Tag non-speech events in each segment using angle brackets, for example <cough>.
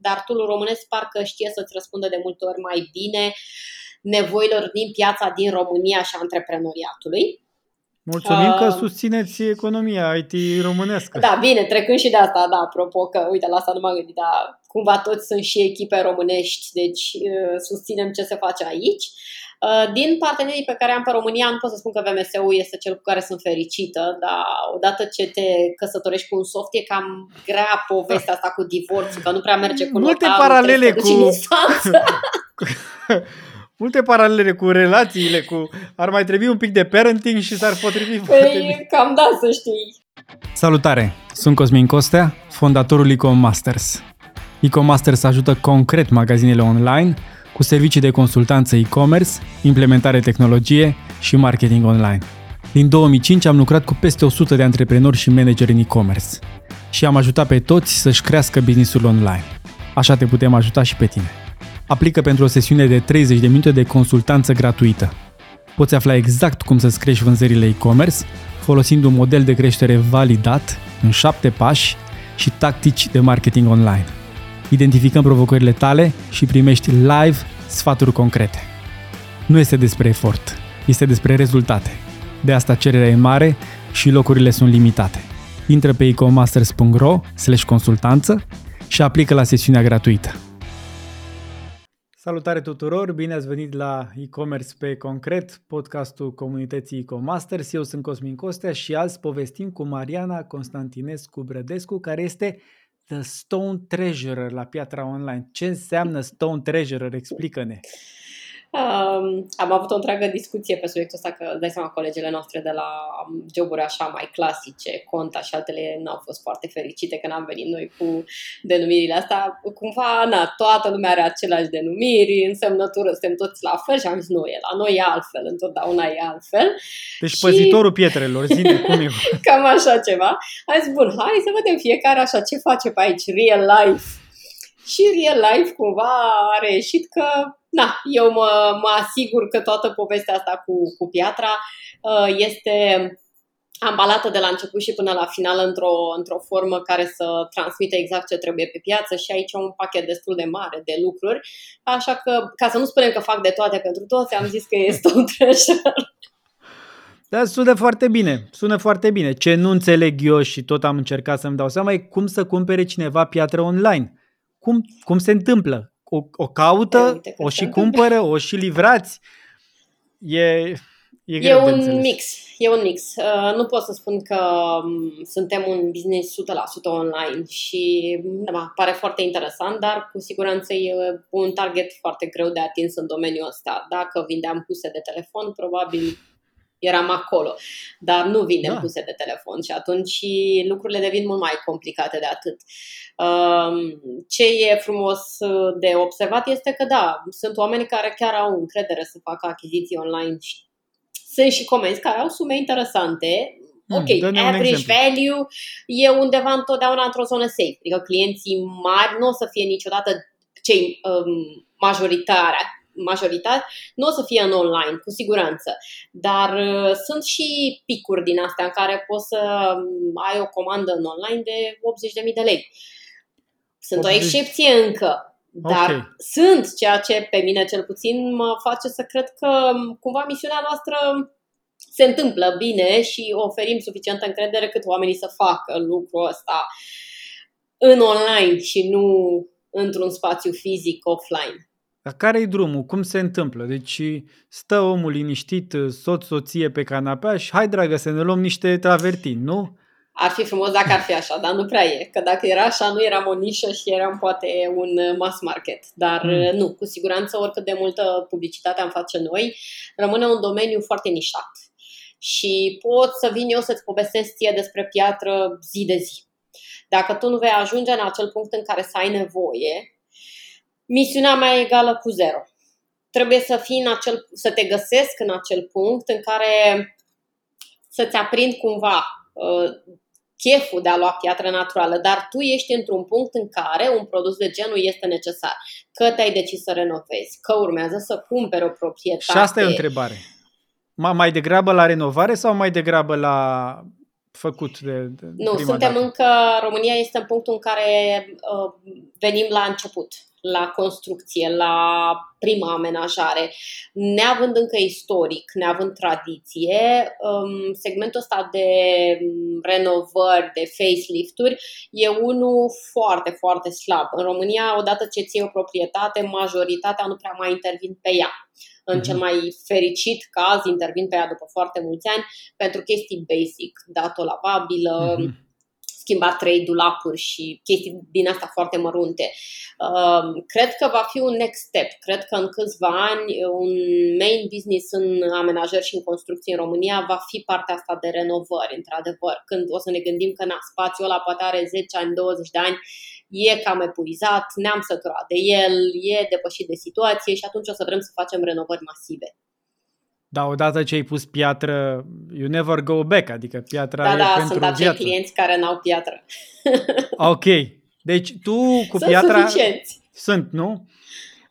dar tool românesc parcă știe să-ți răspundă de multe ori mai bine nevoilor din piața din România și antreprenoriatului. Mulțumim că susțineți economia IT românescă. Da, bine, trecând și de asta, da, apropo că, uite, la asta nu m-am gândit, dar cumva toți sunt și echipe românești, deci uh, susținem ce se face aici. Uh, din partenerii pe care am pe România, nu pot să spun că VMS-ul este cel cu care sunt fericită, dar odată ce te căsătorești cu un soft, e cam grea povestea asta cu divorțul, că nu prea merge cu Multe paralele cu... <laughs> <laughs> multe paralele cu relațiile, cu ar mai trebui un pic de parenting și s-ar potrivi păi, foarte bine. cam da, să știi. Salutare! Sunt Cosmin Costea, fondatorul Ecom Masters. Ecom Masters ajută concret magazinele online cu servicii de consultanță e-commerce, implementare tehnologie și marketing online. Din 2005 am lucrat cu peste 100 de antreprenori și manageri în e-commerce și am ajutat pe toți să-și crească businessul online. Așa te putem ajuta și pe tine. Aplică pentru o sesiune de 30 de minute de consultanță gratuită. Poți afla exact cum să-ți crești vânzările e-commerce folosind un model de creștere validat în 7 pași și tactici de marketing online. Identificăm provocările tale și primești live sfaturi concrete. Nu este despre efort, este despre rezultate. De asta cererea e mare și locurile sunt limitate. Intră pe ecomasters.ro consultanță și aplică la sesiunea gratuită. Salutare tuturor, bine ați venit la e-commerce pe concret, podcastul comunității e-comasters. Eu sunt Cosmin Costea și azi povestim cu Mariana Constantinescu Brădescu, care este The Stone Treasurer la Piatra Online. Ce înseamnă Stone Treasurer? Explică-ne! Um, am avut o întreagă discuție pe subiectul ăsta, că dai seama, colegele noastre de la joburi așa mai clasice, Conta și altele, n-au fost foarte fericite că n-am venit noi cu denumirile astea. Cumva, na, toată lumea are aceleași denumiri, în semnătură suntem toți la fel și am zis, nu, e la noi e altfel, întotdeauna e altfel. Deci și... păzitorul pietrelor, zi cum e. <laughs> Cam așa ceva. Am zis, bun, hai să vedem fiecare așa ce face pe aici, real life. Și real life cumva a reieșit că na, eu mă, mă asigur că toată povestea asta cu, cu piatra uh, este ambalată de la început și până la final într-o, într-o formă care să transmită exact ce trebuie pe piață și aici un pachet destul de mare de lucruri. Așa că, ca să nu spunem că fac de toate pentru toți, am zis că este un treasure. Da, sună foarte bine, sună foarte bine. Ce nu înțeleg eu și tot am încercat să-mi dau seama e cum să cumpere cineva piatră online. Cum, cum se întâmplă? O, o caută, o și cumpără, o și livrați. E, e, e un mix. E un mix. Uh, nu pot să spun că um, suntem un business 100% online și da, pare foarte interesant, dar cu siguranță e un target foarte greu de atins în domeniul ăsta. Dacă vindeam huse de telefon, probabil eram acolo. Dar nu vindem da. puse de telefon și atunci lucrurile devin mult mai complicate de atât. Um, ce e frumos de observat este că da, sunt oameni care chiar au încredere să facă achiziții online. Sunt și comenzi care au sume interesante, hmm, Ok, average value e undeva întotdeauna într-o zonă safe. Adică clienții mari nu o să fie niciodată cei um, majoritari majoritate, nu o să fie în online, cu siguranță. Dar uh, sunt și picuri din astea în care poți să um, ai o comandă în online de 80.000 de lei. Sunt 80. o excepție încă, dar okay. sunt ceea ce pe mine cel puțin mă face să cred că um, cumva misiunea noastră se întâmplă bine și oferim suficientă încredere cât oamenii să facă lucrul ăsta în online și nu într-un spațiu fizic offline. Dar care e drumul? Cum se întâmplă? Deci stă omul liniștit, soț, soție pe canapea și hai dragă să ne luăm niște travertini, nu? Ar fi frumos dacă ar fi așa, dar nu prea e. Că dacă era așa, nu eram o nișă și eram poate un mass market. Dar mm. nu, cu siguranță oricât de multă publicitate am face noi, rămâne un domeniu foarte nișat. Și pot să vin eu să-ți povestesc ție despre piatră zi de zi. Dacă tu nu vei ajunge în acel punct în care să ai nevoie, misiunea mea e egală cu zero. Trebuie să fii în acel, să te găsesc în acel punct în care să-ți aprind cumva uh, cheful de a lua piatră naturală, dar tu ești într-un punct în care un produs de genul este necesar. Că te-ai decis să renovezi, că urmează să cumperi o proprietate. Și asta e o întrebare. Mai degrabă la renovare sau mai degrabă la făcut de, de Nu, prima suntem dată. încă, România este în punctul în care uh, venim la început, la construcție, la prima amenajare. Neavând încă istoric, neavând tradiție, um, segmentul ăsta de um, renovări, de facelift-uri, e unul foarte, foarte slab. În România, odată ce ții o proprietate, majoritatea nu prea mai intervin pe ea. În Mhm. cel mai fericit caz, intervin pe ea după foarte mulți ani pentru chestii basic, dat-o lavabilă, Mhm. Schimbat trei dulapuri și chestii din asta foarte mărunte. Um, Cred că va fi un next step. Cred că în câțiva ani un main business în amenajări și în construcții în România va fi partea asta de renovări, într-adevăr. Când o să ne gândim că na, spațiul ăla poate are 10 ani, 20 de ani, e cam epuizat, ne-am săturat de el, e depășit de situație și atunci o să vrem să facem renovări masive. Dar odată ce ai pus piatră, you never go back, adică piatra Da, e da, pentru sunt acei viață. clienți care n-au piatră. <laughs> Ok. Deci tu cu Sunt piatra suficienți. sunt, nu?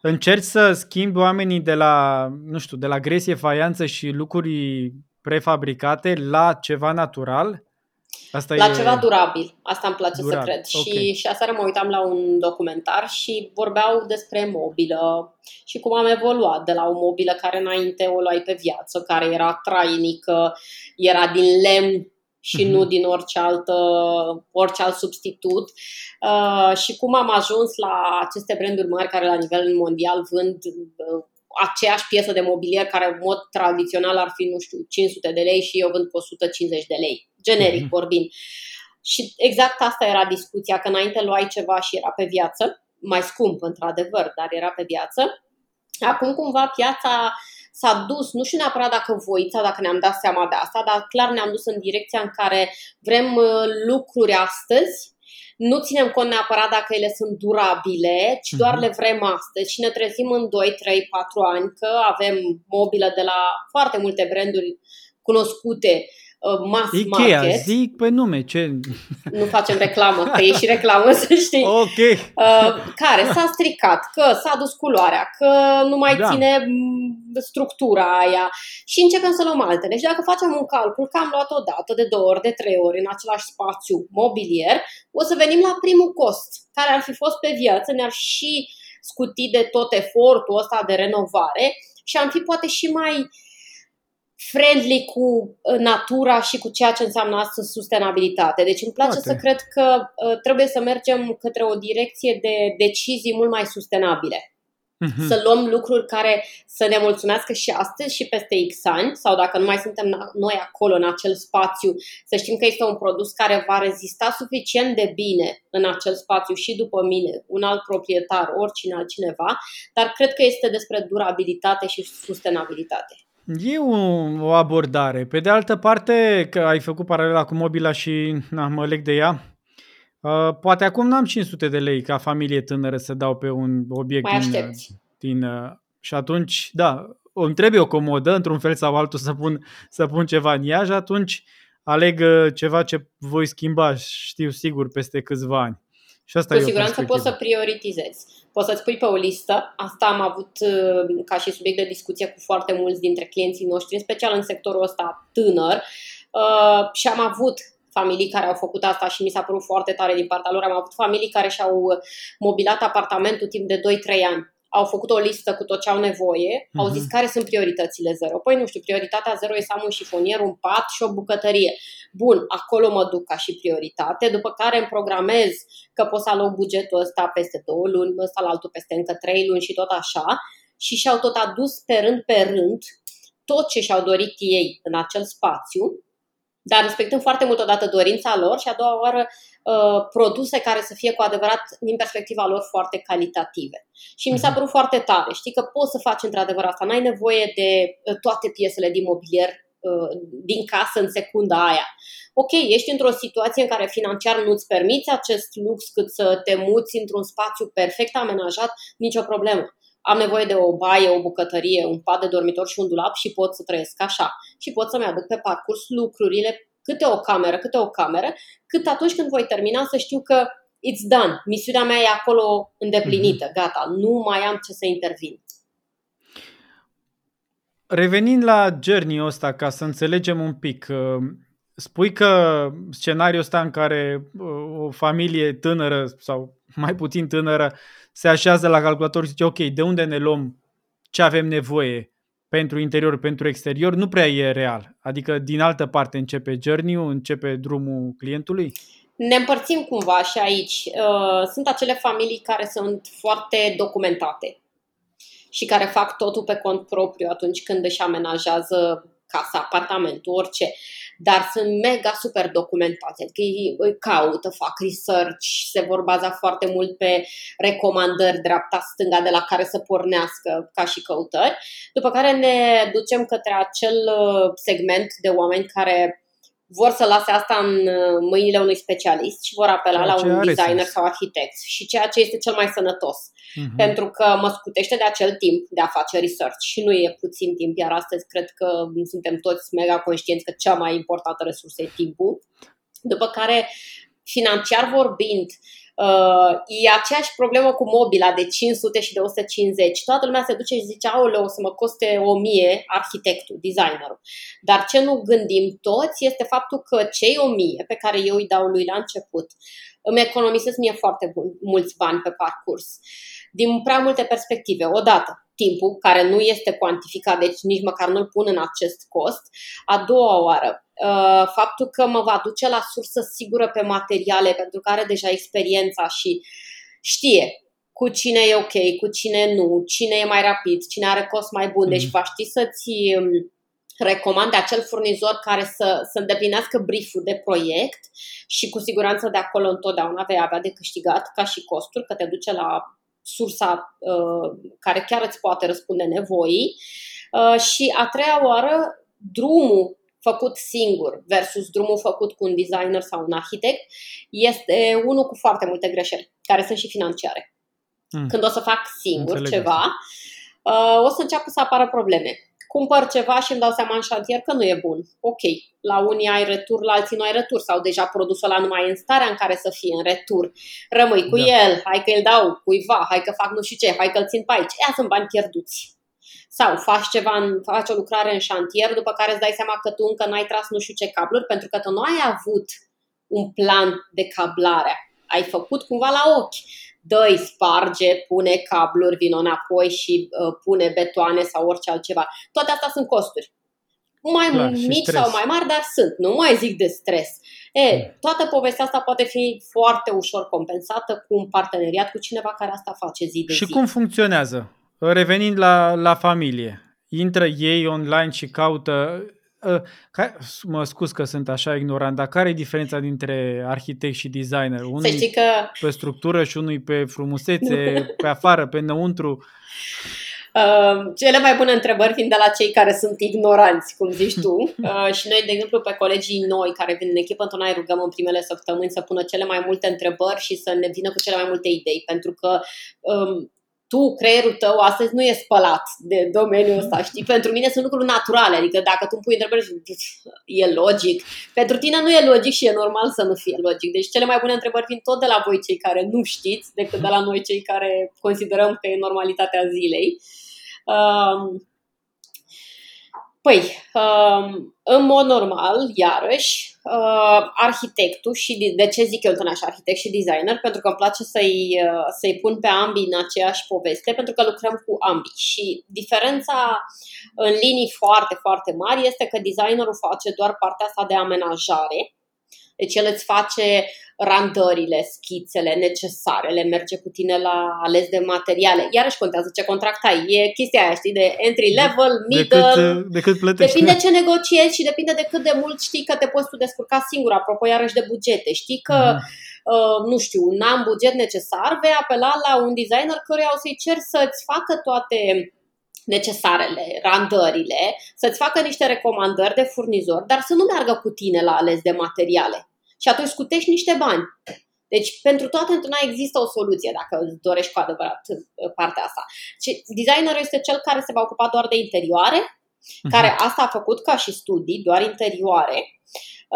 Încerci să schimbi oamenii de la, nu știu, de la gresie, faianță și lucruri prefabricate la ceva natural? Asta La e... ceva durabil, asta îmi place Durabil, să cred. ok. Și, și aseară mă uitam la un documentar și vorbeau despre mobilă și cum am evoluat de la o mobilă care înainte o luai pe viață, care era trainică, era din lemn și Mhm. nu din orice, altă, orice alt substitut. Uh, și cum am ajuns la aceste branduri mari care la nivel mondial vând uh, aceeași piesă de mobilier care în mod tradițional ar fi, nu știu, 500 de lei și eu vând cu 150 de lei, generic Mhm. vorbind. Și exact asta era discuția, că înainte luai ceva și era pe viață, mai scump într-adevăr, dar era pe viață. Acum cumva piața s-a dus, nu știu neapărat dacă voiți sau dacă ne-am dat seama de asta, dar clar ne-am dus în direcția în care vrem uh, lucruri astăzi, nu ținem cont neapărat dacă ele sunt durabile, ci doar Mhm. le vrem astăzi și ne trezim în 2, 3, 4 ani că avem mobilă de la foarte multe branduri cunoscute, uh, mass Ikea, market. zic pe nume, ce... Nu facem reclamă, că e și reclamă, <laughs> să știi. Ok. Uh, care s-a stricat, că s-a dus culoarea, că nu mai Da. ține m, structura aia și începem să luăm altele. Și dacă facem un calcul că am luat o dată, de două ori, de trei ori în același spațiu mobilier, o să venim la primul cost, care ar fi fost pe viață, ne-ar și scuti de tot efortul ăsta de renovare și am fi poate și mai friendly cu uh, natura și cu ceea ce înseamnă astăzi sustenabilitate. Deci îmi place Poate. să cred că uh, trebuie să mergem către o direcție de decizii mult mai sustenabile. Mhm. Să luăm lucruri care să ne mulțumească și astăzi și peste X ani sau dacă nu mai suntem na- noi acolo în acel spațiu, să știm că este un produs care va rezista suficient de bine în acel spațiu și după mine, un alt proprietar, oricine altcineva, dar cred că este despre durabilitate și sustenabilitate. E o, o abordare. Pe de altă parte, că ai făcut paralela cu mobila și na, mă leg de ea, uh, poate acum n-am 500 de lei ca familie tânără să dau pe un obiect Mai din, aștepți. din uh, și atunci, da, îmi trebuie o comodă într-un fel sau altul să pun, să pun ceva în ea și atunci aleg uh, ceva ce voi schimba, știu sigur, peste câțiva ani. Și asta Cu e o siguranță poți să perspectivă. prioritizezi. Poți să-ți pui pe o listă. Asta am avut uh, ca și subiect de discuție cu foarte mulți dintre clienții noștri, în special în sectorul ăsta tânăr. Uh, și am avut familii care au făcut asta și mi s-a părut foarte tare din partea lor. Am avut familii care și-au mobilat apartamentul timp de 2-3 ani. Au făcut o listă cu tot ce au nevoie, au Mhm. zis care sunt prioritățile zero. Păi nu știu, prioritatea zero e să am un șifonier, un pat și o bucătărie. Bun, acolo mă duc ca și prioritate, după care îmi programez că pot să aloc bugetul ăsta peste două luni, ăsta la altul peste încă trei luni și tot așa. Și și-au tot adus pe rând pe rând tot ce și-au dorit ei în acel spațiu, dar respectând foarte mult odată dorința lor și a doua oară uh, produse care să fie cu adevărat, din perspectiva lor, foarte calitative. Și mi s-a Mhm. părut foarte tare. Știi că poți să faci într-adevăr asta. N-ai nevoie de uh, toate piesele din mobilier uh, din casă în secunda aia. Ok, ești într-o situație în care financiar nu-ți permiți acest lux cât să te muți într-un spațiu perfect amenajat, nicio problemă. Am nevoie de o baie, o bucătărie, un pat de dormitor și un dulap și pot să trăiesc așa. Și pot să-mi aduc pe parcurs lucrurile, câte o cameră, câte o cameră, cât atunci când voi termina să știu că it's done, misiunea mea e acolo îndeplinită, gata, nu mai am ce să intervin. Revenind la journey-ul ăsta, ca să înțelegem un pic, uh, spui că scenariul ăsta în care uh, o familie tânără sau mai puțin tânără se așează la calculator și zice ok, de unde ne luăm? Ce avem nevoie pentru interior, pentru exterior, nu prea e real. Adică din altă parte începe journey începe drumul clientului? Ne împărțim cumva și aici. Uh, sunt acele familii care sunt foarte documentate și care fac totul pe cont propriu atunci când își amenajează casa, apartamentul, orice. Dar sunt mega super documentate, adică ei îi caută, fac research, se vor baza foarte mult pe recomandări dreapta-stânga de la care să pornească ca și căutări, după care ne ducem către acel uh, segment de oameni care vor să lase asta în uh, mâinile unui specialist și vor apela la un designer sens. sau arhitect și ceea ce este cel mai sănătos. Uh-huh. Pentru că mă scutește de acel timp de a face research și nu e puțin timp, iar astăzi cred că suntem toți mega conștienți că cea mai importantă resursă e timpul. După care, financiar vorbind, Uh, e aceeași problemă cu mobila de 500 și de 150. Toată lumea se duce și zice, aoleu, o să mă coste 1000 arhitectul, designerul. Dar ce nu gândim toți este faptul că cei 1000 pe care eu îi dau lui la început îmi economisesc mie foarte bun, mulți bani pe parcurs. Din prea multe perspective. Odată, timpul, care nu este cuantificat, deci nici măcar nu-l pun în acest cost. A doua oară, Uh, faptul că mă va duce la sursă sigură pe materiale pentru că are deja experiența și știe cu cine e ok, cu cine nu, cine e mai rapid, cine are cost mai bun. Deci mhm. va ști să-ți um, recomande acel furnizor care să, să îndeplinească brieful de proiect și cu siguranță de acolo întotdeauna vei avea de câștigat ca și costuri, că te duce la sursa uh, care chiar îți poate răspunde nevoii. Uh, și a treia oară, drumul făcut singur versus drumul făcut cu un designer sau un arhitect este unul cu foarte multe greșeli, care sunt și financiare. Mm. Când o să fac singur Înțeleg ceva, uh, o să înceapă să apară probleme. Cumpăr ceva și îmi dau seama în șantier că nu e bun. Ok, la unii ai retur, la alții nu ai retur sau deja produsul ăla nu mai e în starea în care să fie în retur. Rămâi cu da. el, hai că îl dau cuiva, hai că fac nu știu ce, hai că îl țin pe aici. Ea sunt bani pierduți. Sau faci ceva, în, faci o lucrare în șantier, după care îți dai seama că tu încă n-ai tras nu știu ce cabluri, pentru că tu nu ai avut un plan de cablare. Ai făcut cumva la ochi. Dă sparge, pune cabluri, vin înapoi și uh, pune betoane sau orice altceva. Toate astea sunt costuri. Mai Clar, mici sau mai mari, dar sunt. Nu mai zic de stres. E, hmm. toată povestea asta poate fi foarte ușor compensată cu un parteneriat cu cineva care asta face zi de și zi. Și cum funcționează? Revenind la, la familie, intră ei online și caută ă, mă scuz că sunt așa ignorant, dar care e diferența dintre arhitect și designer? Unul că... pe structură și unul pe frumusețe, pe afară, pe înăuntru? Uh, cele mai bune întrebări fiind de la cei care sunt ignoranți, cum zici tu. Uh, <laughs> și noi, de exemplu, pe colegii noi care vin în echipă, întotdeauna îi rugăm în primele săptămâni să pună cele mai multe întrebări și să ne vină cu cele mai multe idei, pentru că um, tu, creierul tău, astăzi nu e spălat de domeniul ăsta, știi? Pentru mine sunt lucruri naturale, adică dacă tu îmi pui întrebări, e logic. Pentru tine nu e logic și e normal să nu fie logic. Deci cele mai bune întrebări vin tot de la voi cei care nu știți, decât de la noi cei care considerăm că e normalitatea zilei. Um, Păi, um, în mod normal, iarăși, uh, arhitectul și de ce zic eu întotdeauna așa, arhitect și designer, pentru că îmi place să-i, uh, să-i pun pe ambii în aceeași poveste, pentru că lucrăm cu ambii. Și diferența în linii foarte, foarte mari este că designerul face doar partea asta de amenajare, deci el îți face randările, schițele necesare, le merge cu tine la ales de materiale. Iarăși contează ce contract ai. E chestia aia, știi, de entry level, middle. De cât, de cât plătești. Depinde ce negociezi și depinde de cât de mult știi că te poți tu descurca singur. Apropo, iarăși de bugete. Știi că, mm. uh, nu știu, n-am buget necesar, vei apela la un designer căruia o să-i cer să-ți facă toate necesarele, randările, să-ți facă niște recomandări de furnizor, dar să nu meargă cu tine la ales de materiale și atunci scutești niște bani. Deci, pentru toate întotdeauna există o soluție dacă îți dorești cu adevărat uh, partea asta. Și designerul este cel care se va ocupa doar de interioare, uh-huh. care asta a făcut ca și studii, doar interioare,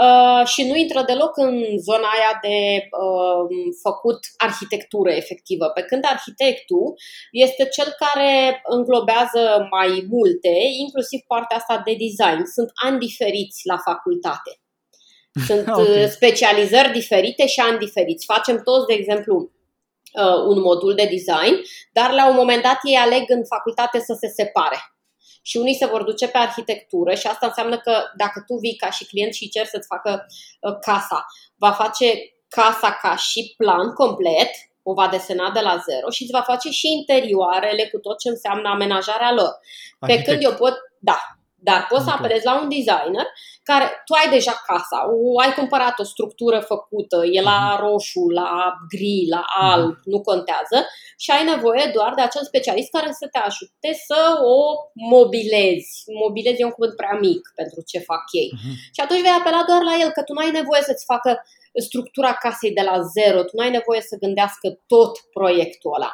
uh, și nu intră deloc în zona aia de uh, făcut arhitectură efectivă, pe când arhitectul este cel care înglobează mai multe, inclusiv partea asta de design. Sunt ani diferiți la facultate. <laughs> Sunt okay. specializări diferite și ani diferiți. Facem toți, de exemplu, un modul de design, dar la un moment dat ei aleg în facultate să se separe. Și unii se vor duce pe arhitectură și asta înseamnă că dacă tu vii ca și client și ceri să-ți facă casa, va face casa ca și plan complet, o va desena de la zero și îți va face și interioarele cu tot ce înseamnă amenajarea lor. Arhitect. Pe când eu pot, da, dar poți okay. să apelezi la un designer care tu ai deja casa, o, ai cumpărat o structură făcută, e la uh-huh. roșu, la gri, la alb, uh-huh. nu contează și ai nevoie doar de acel specialist care să te ajute să o mobilezi. Mobilezi e un cuvânt prea mic pentru ce fac ei. Uh-huh. Și atunci vei apela doar la el, că tu nu ai nevoie să-ți facă structura casei de la zero, tu nu ai nevoie să gândească tot proiectul ăla.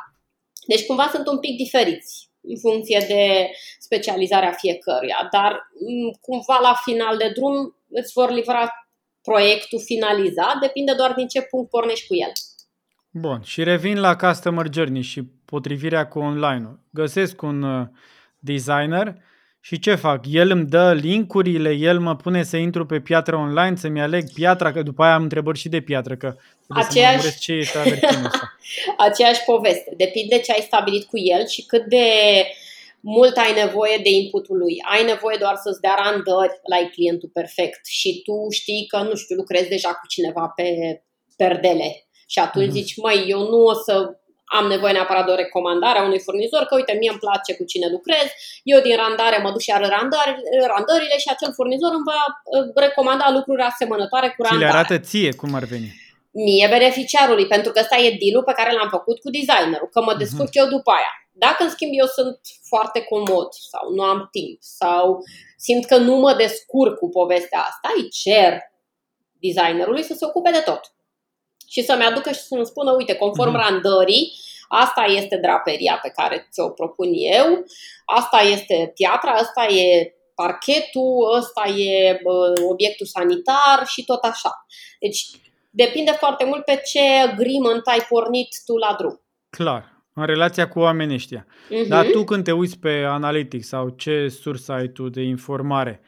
Deci cumva sunt un pic diferiți în funcție de specializarea fiecăruia, dar mm, cumva la final de drum îți vor livra proiectul finalizat, depinde doar din ce punct pornești cu el. Bun, și revin la Customer Journey și potrivirea cu online-ul. Găsesc un uh, designer și ce fac? El îmi dă linkurile, el mă pune să intru pe piatră online, să-mi aleg piatra, că după aia am întrebări și de piatră, că Aceeași... să ce este ăsta. <laughs> Aceeași poveste. Depinde ce ai stabilit cu el și cât de mult ai nevoie de inputul lui. Ai nevoie doar să-ți dea randări la clientul perfect și tu știi că, nu știu, lucrezi deja cu cineva pe perdele și atunci mm-hmm. zici, măi, eu nu o să am nevoie neapărat de o recomandare a unui furnizor, că uite, mie îmi place cu cine lucrez, eu din randare mă duc și ar randări, randările și acel furnizor îmi va uh, recomanda lucruri asemănătoare cu randare. Ți le arată ție cum ar veni. Mie beneficiarului, pentru că ăsta e deal pe care l-am făcut cu designerul, că mă mhm. descurc uh-huh. eu după aia. Dacă, în schimb, eu sunt foarte comod sau nu am timp sau simt că nu mă descurc cu povestea asta, îi cer designerului să se ocupe de tot și să-mi aducă și să-mi spună, uite, conform mm-hmm. randării, asta este draperia pe care ți-o propun eu, asta este piatra, asta e parchetul, ăsta e bă, obiectul sanitar și tot așa. Deci depinde foarte mult pe ce agreement ai pornit tu la drum. Clar, în relația cu oamenii ăștia. Uh-huh. Dar tu când te uiți pe Analytics sau ce sursă ai tu de informare,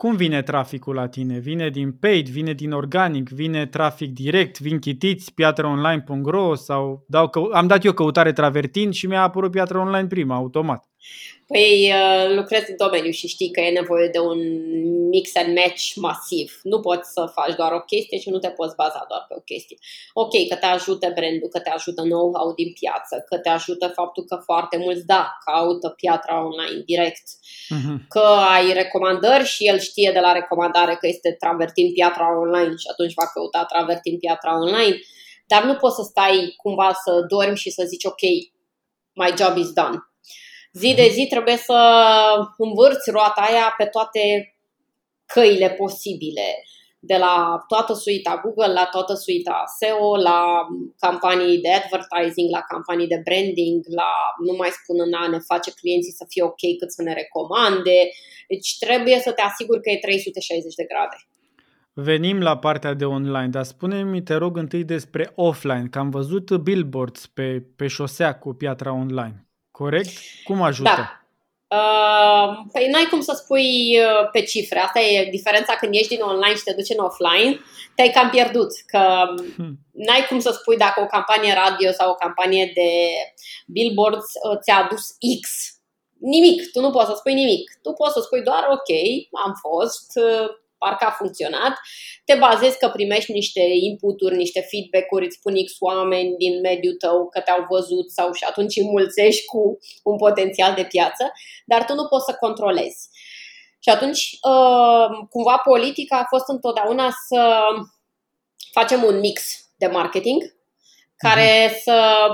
cum vine traficul la tine? Vine din paid, vine din organic, vine trafic direct, vin chitiți, piatraonline.ro sau dau că... am dat eu căutare travertin și mi-a apărut piatra online prima, automat. Păi uh, lucrez în domeniu și știi că e nevoie de un mix and match masiv. Nu poți să faci doar o chestie și nu te poți baza doar pe o chestie. Ok, că te ajută brandul, că te ajută know-how din piață, că te ajută faptul că foarte mulți, da, caută piatra online direct, uh-huh. că ai recomandări și el știe de la recomandare că este travertin piatra online și atunci va căuta travertin piatra online, dar nu poți să stai cumva să dormi și să zici ok, my job is done zi de zi trebuie să învârți roata aia pe toate căile posibile, de la toată suita Google, la toată suita SEO, la campanii de advertising, la campanii de branding, la nu mai spun în a ne face clienții să fie ok cât să ne recomande. Deci trebuie să te asiguri că e 360 de grade. Venim la partea de online, dar spune-mi, te rog, întâi despre offline, că am văzut billboards pe, pe șosea cu piatra online. Corect? Cum ajută? Da. Uh, păi n-ai cum să spui uh, pe cifre. Asta e diferența când ești din online și te duci în offline. Te-ai cam pierdut. Că hmm. n-ai cum să spui dacă o campanie radio sau o campanie de billboards uh, ți-a adus X. Nimic. Tu nu poți să spui nimic. Tu poți să spui doar ok, am fost, uh, parcă a funcționat, te bazezi că primești niște inputuri, niște feedback-uri, îți spun X oameni din mediul tău că te-au văzut sau și atunci înmulțești cu un potențial de piață, dar tu nu poți să controlezi. Și atunci, uh, cumva, politica a fost întotdeauna să facem un mix de marketing care mhm. să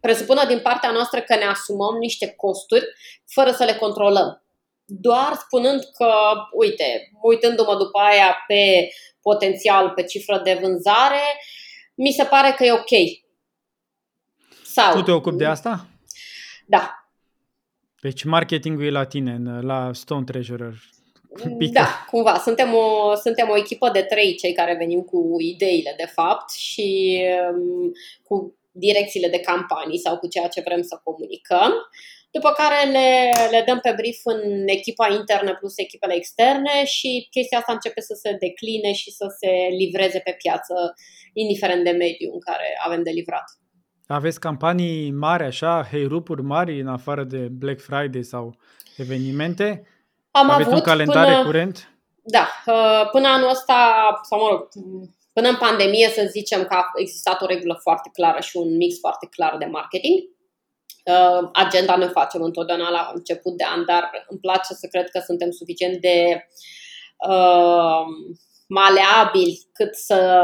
presupună din partea noastră că ne asumăm niște costuri fără să le controlăm doar spunând că, uite, uitându-mă după aia pe potențial, pe cifră de vânzare, mi se pare că e ok. Sau, tu te ocupi de asta? Da. Deci marketingul e la tine, la Stone Treasurer. Da, cumva. Suntem o, suntem o echipă de trei cei care venim cu ideile, de fapt, și um, cu direcțiile de campanii sau cu ceea ce vrem să comunicăm. După care le, le dăm pe brief în echipa internă plus echipele externe și chestia asta începe să se decline și să se livreze pe piață, indiferent de mediu în care avem de livrat. Aveți campanii mari așa, hey-rupuri mari în afară de Black Friday sau evenimente? Am Aveți avut un calendar până, curent? Da, uh, până anul ăsta, sau mă rog, până în pandemie să zicem că a existat o regulă foarte clară și un mix foarte clar de marketing. Uh, agenda ne facem întotdeauna la început de an, dar îmi place să cred că suntem suficient de uh, maleabili cât să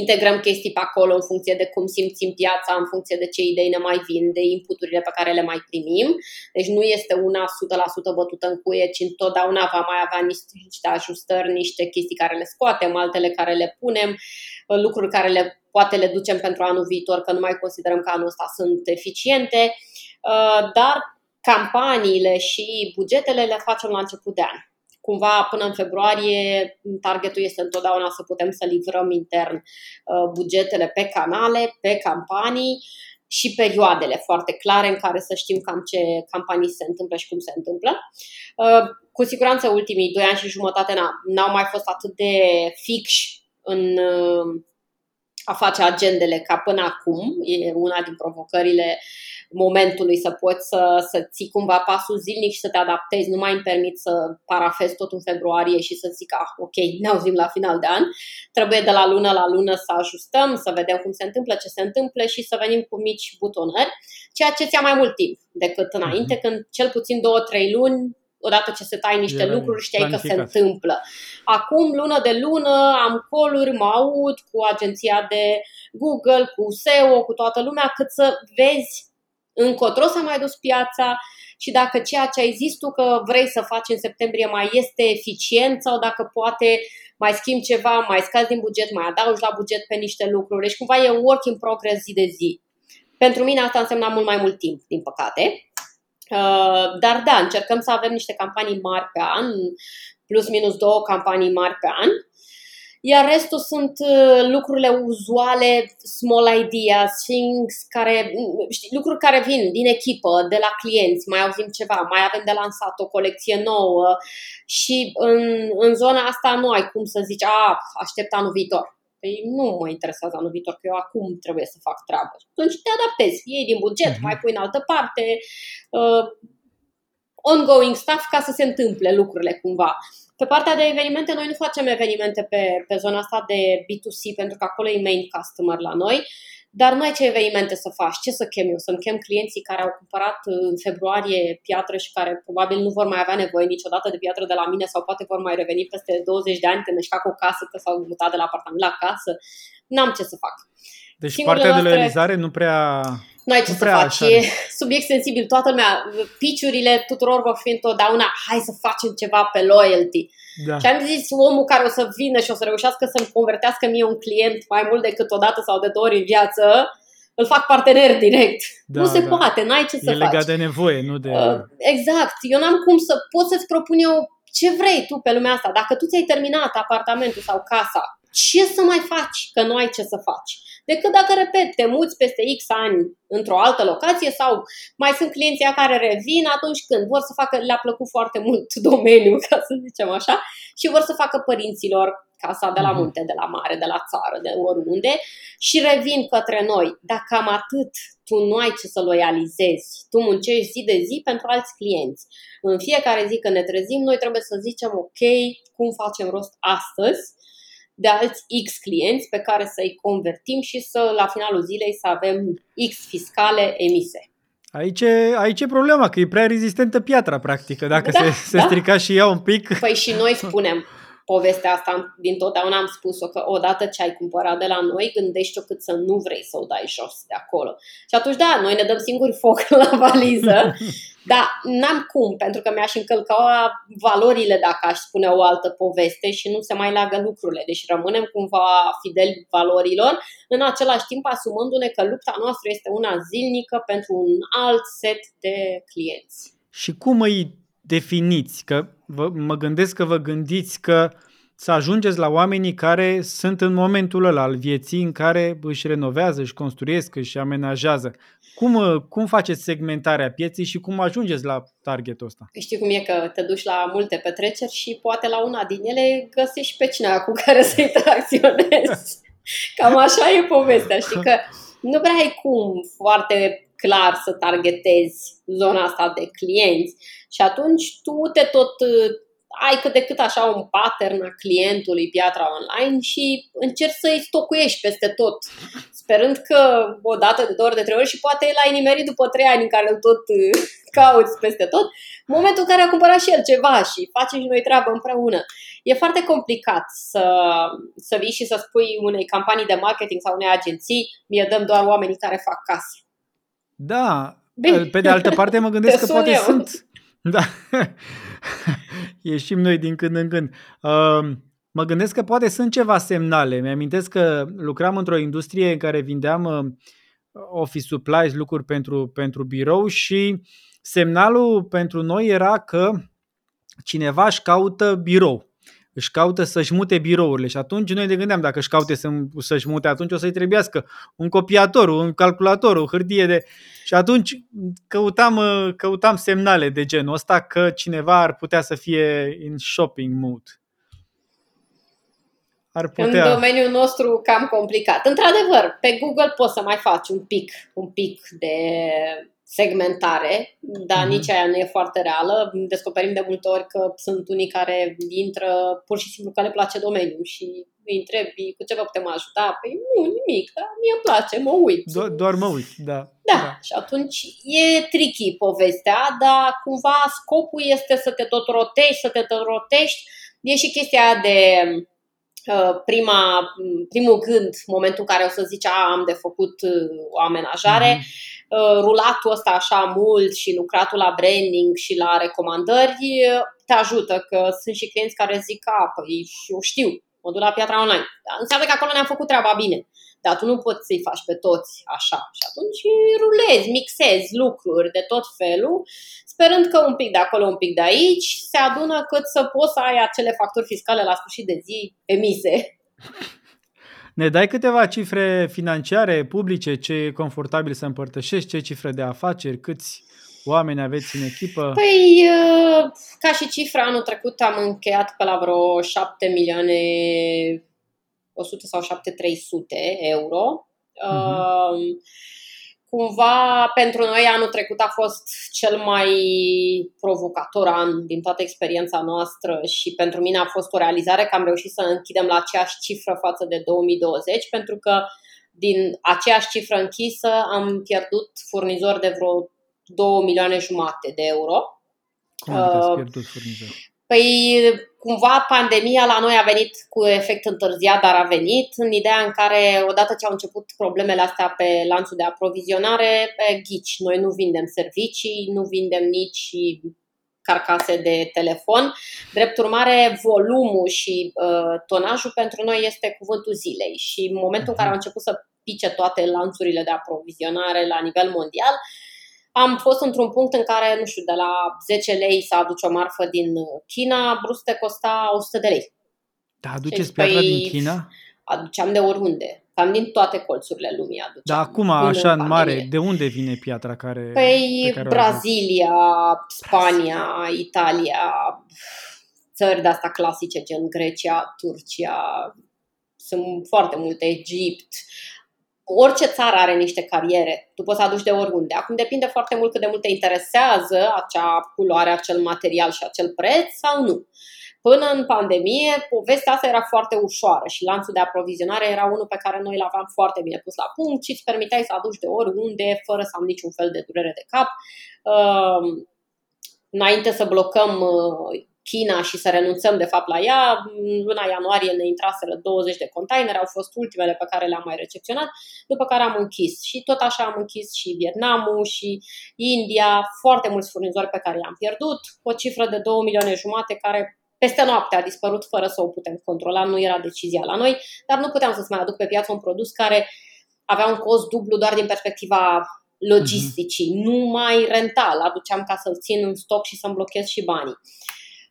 integrăm chestii pe acolo în funcție de cum simțim piața, în funcție de ce idei ne mai vin, de inputurile pe care le mai primim. Deci nu este una 100% bătută în cuie, ci întotdeauna va mai avea niște, niște ajustări, niște chestii care le scoatem, altele care le punem, lucruri care le, poate le ducem pentru anul viitor, că nu mai considerăm că anul ăsta sunt eficiente, uh, dar campaniile și bugetele le facem la început de an cumva până în februarie targetul este întotdeauna să putem să livrăm intern uh, bugetele pe canale, pe campanii și perioadele foarte clare în care să știm cam ce campanii se întâmplă și cum se întâmplă. Uh, cu siguranță ultimii doi ani și jumătate n-au mai fost atât de fix în uh, a face agendele ca până acum. E una din provocările momentului să poți să, să ții cumva pasul zilnic și să te adaptezi. Nu mai îmi permit să parafez tot în februarie și să zic, ah, ok, ne auzim la final de an. Trebuie de la lună la lună să ajustăm, să vedem cum se întâmplă, ce se întâmplă și să venim cu mici butonări, ceea ce ți-a mai mult timp decât înainte, mhm. când cel puțin două, trei luni odată ce se tai niște Era lucruri, știai că se întâmplă. Acum, lună de lună, am coluri, mă aud cu agenția de Google, cu SEO, cu toată lumea, cât să vezi încotro s-a mai dus piața și dacă ceea ce ai zis tu că vrei să faci în septembrie mai este eficient sau dacă poate mai schimbi ceva, mai scazi din buget, mai adaugi la buget pe niște lucruri. Deci cumva e work in progress zi de zi. Pentru mine asta însemna mult mai mult timp, din păcate. Uh, dar da, încercăm să avem niște campanii mari pe an, plus minus două campanii mari pe an iar restul sunt uh, lucrurile uzuale, small ideas, things care, știi, lucruri care vin din echipă, de la clienți, mai auzim ceva, mai avem de lansat o colecție nouă și în, în zona asta nu ai cum să zici, a, aștept anul viitor. Păi nu mă interesează anul viitor, că eu acum trebuie să fac treabă. Atunci te adaptezi, iei din buget, uh-huh. mai pui în altă parte, uh, ongoing stuff ca să se întâmple lucrurile cumva. Pe partea de evenimente, noi nu facem evenimente pe, pe zona asta de B2C, pentru că acolo e main customer la noi, dar nu ai ce evenimente să faci, ce să chem eu? Să-mi chem clienții care au cumpărat în februarie piatră și care probabil nu vor mai avea nevoie niciodată de piatră de la mine sau poate vor mai reveni peste 20 de ani când își fac o casă, că s-au mutat de la apartament la casă. N-am ce să fac. Deci Singurele partea noastre... de loializare nu prea nu ai ce să faci, așa. e <laughs> subiect sensibil, toată lumea, piciurile tuturor vor fi întotdeauna, hai să facem ceva pe loyalty. Da. Și am zis, omul care o să vină și o să reușească să-mi convertească mie un client mai mult decât o dată sau de două ori în viață, îl fac partener direct. Da, nu se da. poate, n-ai ce să e faci. E legat de nevoie, nu de... Uh, exact. Eu n-am cum să pot să-ți propun eu ce vrei tu pe lumea asta. Dacă tu ți-ai terminat apartamentul sau casa, ce să mai faci că nu ai ce să faci? decât dacă, repet, te muți peste X ani într-o altă locație sau mai sunt clienții care revin atunci când vor să facă, le-a plăcut foarte mult <laughs> domeniul, ca să zicem așa, și vor să facă părinților casa de la mhm. munte, de la mare, de la țară, de oriunde și revin către noi. Dar cam atât, tu nu ai ce să loializezi. Tu muncești zi de zi pentru alți clienți. În fiecare zi când ne trezim, noi trebuie să zicem, ok, cum facem rost astăzi de alți X clienți pe care să-i convertim și să, la finalul zilei, să avem X fiscale emise. Aici e, aici e problema, că e prea rezistentă piatra, practic. Dacă da, se, se da. strica și ea un pic... Păi și noi <laughs> spunem, povestea asta din totdeauna am spus-o că odată ce ai cumpărat de la noi, gândești-o cât să nu vrei să o dai jos de acolo. Și atunci, da, noi ne dăm singuri foc <laughs> la valiză, dar n-am cum, pentru că mi-aș încălca valorile dacă aș spune o altă poveste și nu se mai leagă lucrurile. Deci rămânem cumva fideli valorilor, în același timp asumându-ne că lupta noastră este una zilnică pentru un alt set de clienți. Și cum îi definiți? Că vă, mă gândesc că vă gândiți că să ajungeți la oamenii care sunt în momentul ăla al vieții în care își renovează, își construiesc, își amenajează. Cum, cum faceți segmentarea pieții și cum ajungeți la targetul ăsta? Știi cum e că te duci la multe petreceri și poate la una din ele găsești pe cineva cu care să interacționezi. <laughs> Cam așa e povestea, știi că nu prea ai cum foarte clar să targetezi zona asta de clienți și atunci tu te tot ai cât de cât așa un pattern a clientului piatra online și încerci să-i stocuiești peste tot, sperând că o dată, de două ori, de trei ori și poate l-ai nimerit după trei ani în care îl tot uh, <laughs> cauți peste tot, momentul în care a cumpărat și el ceva și facem și noi treabă împreună. E foarte complicat să, să vii și să spui unei campanii de marketing sau unei agenții, mie dăm doar oamenii care fac case. Da, Bine. pe de altă parte mă gândesc că poate eu. sunt... <laughs> Da. Ieșim noi din când în când. Uh, mă gândesc că poate sunt ceva semnale. Mi-amintesc că lucram într-o industrie în care vindeam uh, office supplies, lucruri pentru, pentru birou și semnalul pentru noi era că cineva își caută birou își caută să-și mute birourile și atunci noi ne gândeam dacă își caute să, să-și mute, atunci o să-i trebuiască un copiator, un calculator, o hârtie de... Și atunci căutam, căutam semnale de genul ăsta că cineva ar putea să fie în shopping mood. Ar putea... În domeniul nostru cam complicat. Într-adevăr, pe Google poți să mai faci un pic, un pic de segmentare, dar mm-hmm. nici aia nu e foarte reală. Descoperim de multe ori că sunt unii care intră pur și simplu că le place domeniul și îi întrebi cu ce vă putem ajuta. Păi nu, nimic, dar mie îmi place, mă uit. Do- doar mă uit, da. da. Da, și atunci e tricky povestea, dar cumva scopul este să te tot rotești, să te tot rotești. E și chestia de uh, prima, primul gând, momentul în care o să zici, a, am de făcut uh, o amenajare, mm-hmm Uh, rulatul ăsta așa mult și lucratul la branding și la recomandări uh, te ajută, că sunt și clienți care zic, a, păi eu știu, mă duc la piatra online. Înseamnă că acolo ne-am făcut treaba bine. Dar tu nu poți să-i faci pe toți așa. Și atunci rulezi, mixezi lucruri de tot felul, sperând că un pic de acolo, un pic de aici se adună cât să poți să ai acele facturi fiscale la sfârșit de zi emise. Ne dai câteva cifre financiare, publice, ce e confortabil să împărtășești, ce cifre de afaceri, câți oameni aveți în echipă? Păi, uh, ca și cifra, anul trecut am încheiat pe la vreo 7 milioane 100 sau 7300 euro. Uh-huh cumva pentru noi anul trecut a fost cel mai provocator an din toată experiența noastră și pentru mine a fost o realizare că am reușit să închidem la aceeași cifră față de 2020 pentru că din aceeași cifră închisă am pierdut furnizori de vreo 2 milioane jumate de euro. Cum adică ați pierdut furnizori? Păi, cumva, pandemia la noi a venit cu efect întârziat, dar a venit în ideea în care, odată ce au început problemele astea pe lanțul de aprovizionare, pe ghici, noi nu vindem servicii, nu vindem nici carcase de telefon. Drept urmare, volumul și uh, tonajul pentru noi este cuvântul zilei. Și în momentul în care au început să pice toate lanțurile de aprovizionare la nivel mondial, uh, am fost într-un punct în care, nu știu, de la 10 lei să aduci o marfă din China, brusc te costa 100 de lei. Da, aduceți piatra păi, din China? Aduceam de oriunde. Cam din toate colțurile lumii aduceam. Da, acum, așa în mare, de unde vine piatra care... Păi, care Brazilia, Spania, Italia, țări de asta clasice, gen Grecia, Turcia, sunt foarte multe, Egipt, orice țară are niște cariere, tu poți să aduci de oriunde. Acum depinde foarte mult cât de mult te interesează acea culoare, acel material și acel preț sau nu. Până în pandemie, povestea asta era foarte ușoară și lanțul de aprovizionare era unul pe care noi l-aveam foarte bine pus la punct și îți permiteai să aduci de oriunde, fără să am niciun fel de durere de cap. Uh, înainte să blocăm uh, China și să renunțăm de fapt la ea. În luna ianuarie ne intraseră 20 de containere, au fost ultimele pe care le-am mai recepționat, după care am închis. Și tot așa am închis și Vietnamul și India, foarte mulți furnizori pe care i-am pierdut, o cifră de 2 milioane jumate care peste noapte a dispărut fără să o putem controla, nu era decizia la noi, dar nu puteam să-ți mai aduc pe piață un produs care avea un cost dublu doar din perspectiva logisticii, mm-hmm. nu mai rental, aduceam ca să-l țin în stoc și să-mi blochez și banii.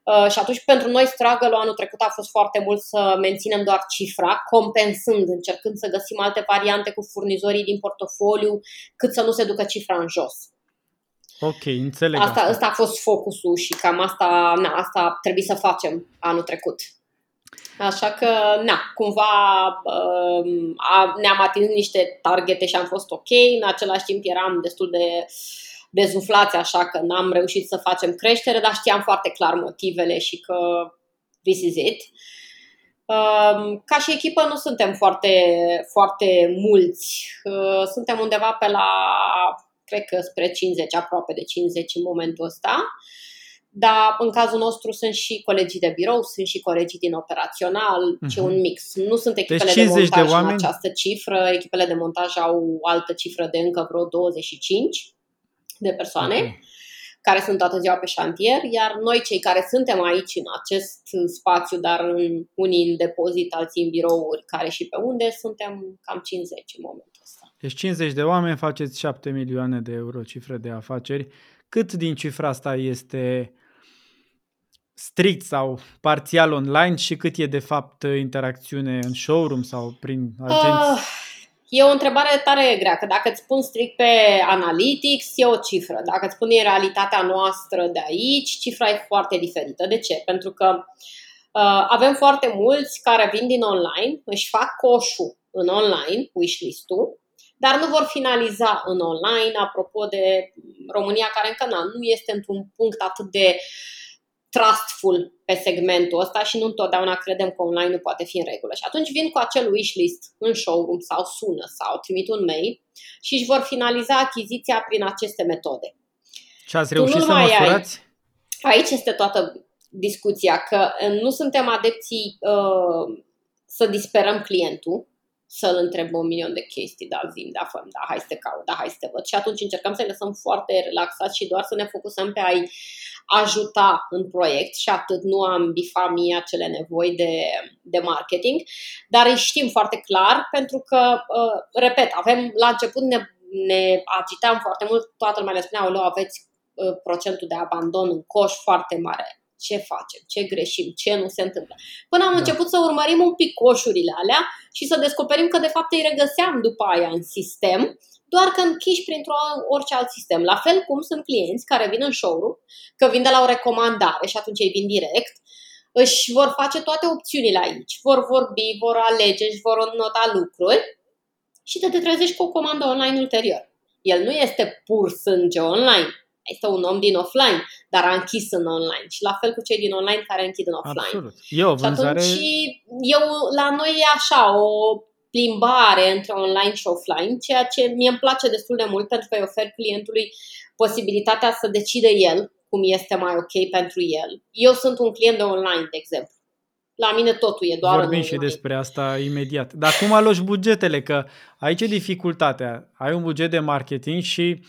Uh, și atunci pentru noi struggle anul trecut a fost foarte mult să menținem doar cifra, compensând, încercând să găsim alte variante cu furnizorii din portofoliu, cât să nu se ducă cifra în jos. Ok, înțeleg. Asta, asta a fost focusul și cam asta, na, asta trebuie să facem anul trecut. Așa că, na, cumva uh, ne-am atins niște targete și am fost ok, în același timp eram destul de dezuflați, așa că n-am reușit să facem creștere, dar știam foarte clar motivele și că this is it. Uh, ca și echipă nu suntem foarte, foarte mulți, uh, suntem undeva pe la, cred că spre 50, aproape de 50 în momentul ăsta. Dar în cazul nostru sunt și colegii de birou, sunt și colegii din operațional, uh-huh. ce un mix. Nu sunt deci echipele deci de montaj de oameni... în această cifră, echipele de montaj au altă cifră de încă vreo 25 de persoane. Okay care sunt toată ziua pe șantier, iar noi cei care suntem aici în acest spațiu, dar în, unii în depozit, alții în birouri, care și pe unde, suntem cam 50 în momentul ăsta. Deci 50 de oameni, faceți 7 milioane de euro cifre de afaceri. Cât din cifra asta este strict sau parțial online și cât e de fapt interacțiune în showroom sau prin agenți? Uh, e o întrebare tare grea, că dacă îți spun strict pe Analytics, e o cifră. Dacă îți spun în realitatea noastră de aici, cifra e foarte diferită. De ce? Pentru că uh, avem foarte mulți care vin din online, își fac coșul în online, wishlist-ul, dar nu vor finaliza în online, apropo de România, care încă nu este într-un punct atât de uh, trustful pe segmentul ăsta și nu întotdeauna credem că online nu poate fi în regulă. Și atunci vin cu acel wishlist în showroom sau sună sau trimit un mail și își vor finaliza achiziția prin aceste metode. Și ați reușit să măsurați? Ai, aici este toată discuția, că nu suntem adepții uh, să disperăm clientul, să-l întreb un milion de chestii, da, zim, da, făm, da, hai să te caut, da, hai să te văd. Și atunci încercăm să lăsăm foarte relaxați și doar să ne focusăm pe a-i ajuta în proiect și atât, nu am bifat mie acele nevoi de, de marketing, dar îi știm foarte clar pentru că, uh, repet, avem la început ne, ne agitam foarte mult, toată lumea ne spunea, aveți uh, procentul de abandon în coș foarte mare ce facem, ce greșim, ce nu se întâmplă. Până am da. început să urmărim un pic coșurile alea și să descoperim că de fapt îi regăseam după aia în sistem, doar că închiși printr-o orice alt sistem. La fel cum sunt clienți care vin în showroom, că vin de la o recomandare și atunci ei vin direct, își vor face toate opțiunile aici, vor vorbi, vor alege, își vor nota lucruri și te, te trezești cu o comandă online ulterior. El nu este pur sânge online, este un om din offline, dar a închis în online. Și la fel cu cei din online care închid în offline. Absolut. E o vânzare... Și atunci, eu, la noi e așa, o plimbare între online și offline, ceea ce mie îmi place destul de mult pentru că îi ofer clientului posibilitatea să decide el cum este mai ok pentru el. Eu sunt un client de online, de exemplu. La mine totul e doar Vorbim și despre asta imediat. Dar cum aloci bugetele? Că aici e dificultatea. Ai un buget de marketing și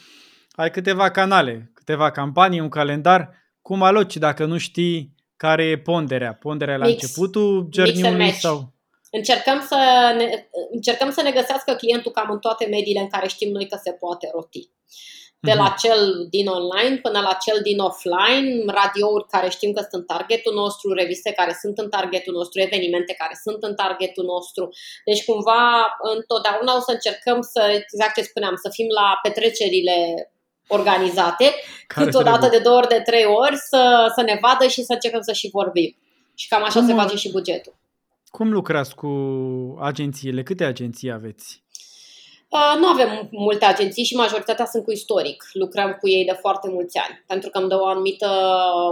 ai câteva canale, câteva campanii, un calendar. Cum aloci dacă nu știi care e ponderea? Ponderea la Mix. începutul journey sau... Încercăm să, ne, încercăm să ne găsească clientul cam în toate mediile în care știm noi că se poate roti. De la mhm. cel din online până la cel din offline, radiouri care știm că sunt în targetul nostru, reviste care sunt în targetul nostru, evenimente care sunt în targetul nostru. Deci cumva întotdeauna o să încercăm să, exact ce spuneam, să fim la petrecerile organizate, care câteodată de două ori, de trei ori, să, să ne vadă și să încercăm să și vorbim. Și cam așa cum, se face și bugetul. Cum lucrați cu agențiile? Câte agenții aveți? Uh, nu avem multe agenții și majoritatea sunt cu istoric. Lucrăm cu ei de foarte mulți ani, pentru că îmi dă o anumită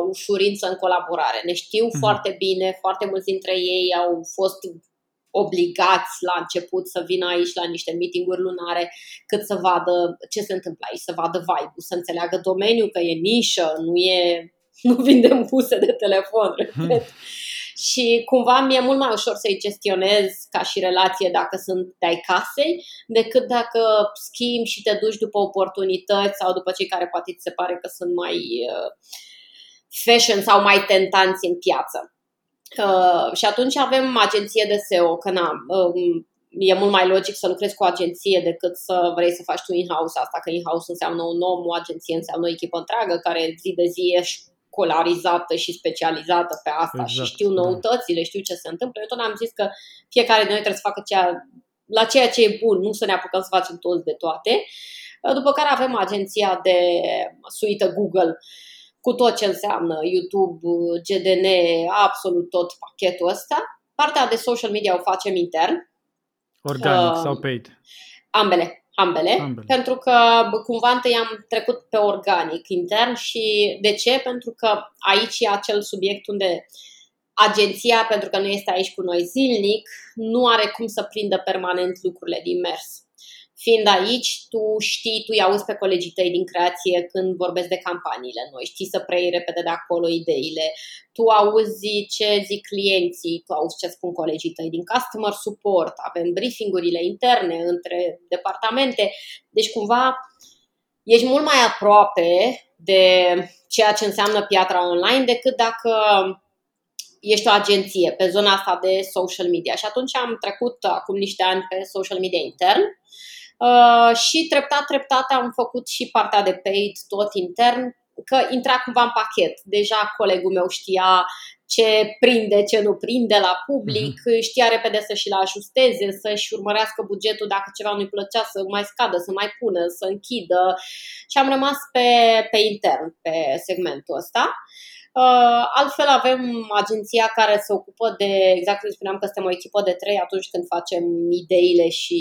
ușurință în colaborare. Ne știu mm-hmm. foarte bine, foarte mulți dintre ei au fost obligați la început să vină aici la niște meetinguri lunare cât să vadă ce se întâmplă aici, să vadă vibe să înțeleagă domeniul, că e nișă, nu e <laughs> nu vindem puse de telefon, repet. Hmm. <laughs> Și cumva mi-e mult mai ușor să-i gestionez ca și relație dacă sunt de-ai casei, decât dacă schimbi și te duci după oportunități sau după cei care poate ți se pare că sunt mai uh, fashion sau mai tentanți în piață. Uh, și atunci avem agenție de SEO, că na, um, e mult mai logic să lucrezi cu o agenție decât să vrei să faci tu in-house asta, că in-house înseamnă un om, o agenție înseamnă o echipă întreagă care zi de zi își școlarizată și specializată pe asta exact, și știu da. noutățile, știu ce se întâmplă. Eu tot am zis că fiecare dintre noi trebuie să facă ceea, la ceea ce e bun, nu să ne apucăm să facem toți de toate. După care avem agenția de suită Google cu tot ce înseamnă YouTube, GDN, absolut tot pachetul ăsta. Partea de social media o facem intern. Organic uh, sau paid? Ambele, ambele, ambele, pentru că cumva întâi am trecut pe organic intern și de ce? Pentru că aici e acel subiect unde agenția, pentru că nu este aici cu noi zilnic, nu are cum să prindă permanent lucrurile din mers fiind aici, tu știi, tu îi auzi pe colegii tăi din creație când vorbesc de campaniile noi, știi să preiei repede de acolo ideile, tu auzi ce zic clienții, tu auzi ce spun colegii tăi din customer support, avem briefingurile interne între departamente, deci cumva ești mult mai aproape de ceea ce înseamnă piatra online decât dacă ești o agenție pe zona asta de social media. Și atunci am trecut acum niște ani pe social media intern Uh, și treptat, treptat am făcut și partea de paid tot intern, că intra cumva în pachet. Deja colegul meu știa ce prinde, ce nu prinde la public, uh-huh. știa repede să și-l ajusteze, să-și urmărească bugetul dacă ceva nu-i plăcea, să mai scadă, să mai pună, să închidă. Și am rămas pe, pe intern, pe segmentul ăsta. Uh, altfel avem agenția care se ocupă de, exact cum spuneam că suntem o echipă de trei atunci când facem ideile și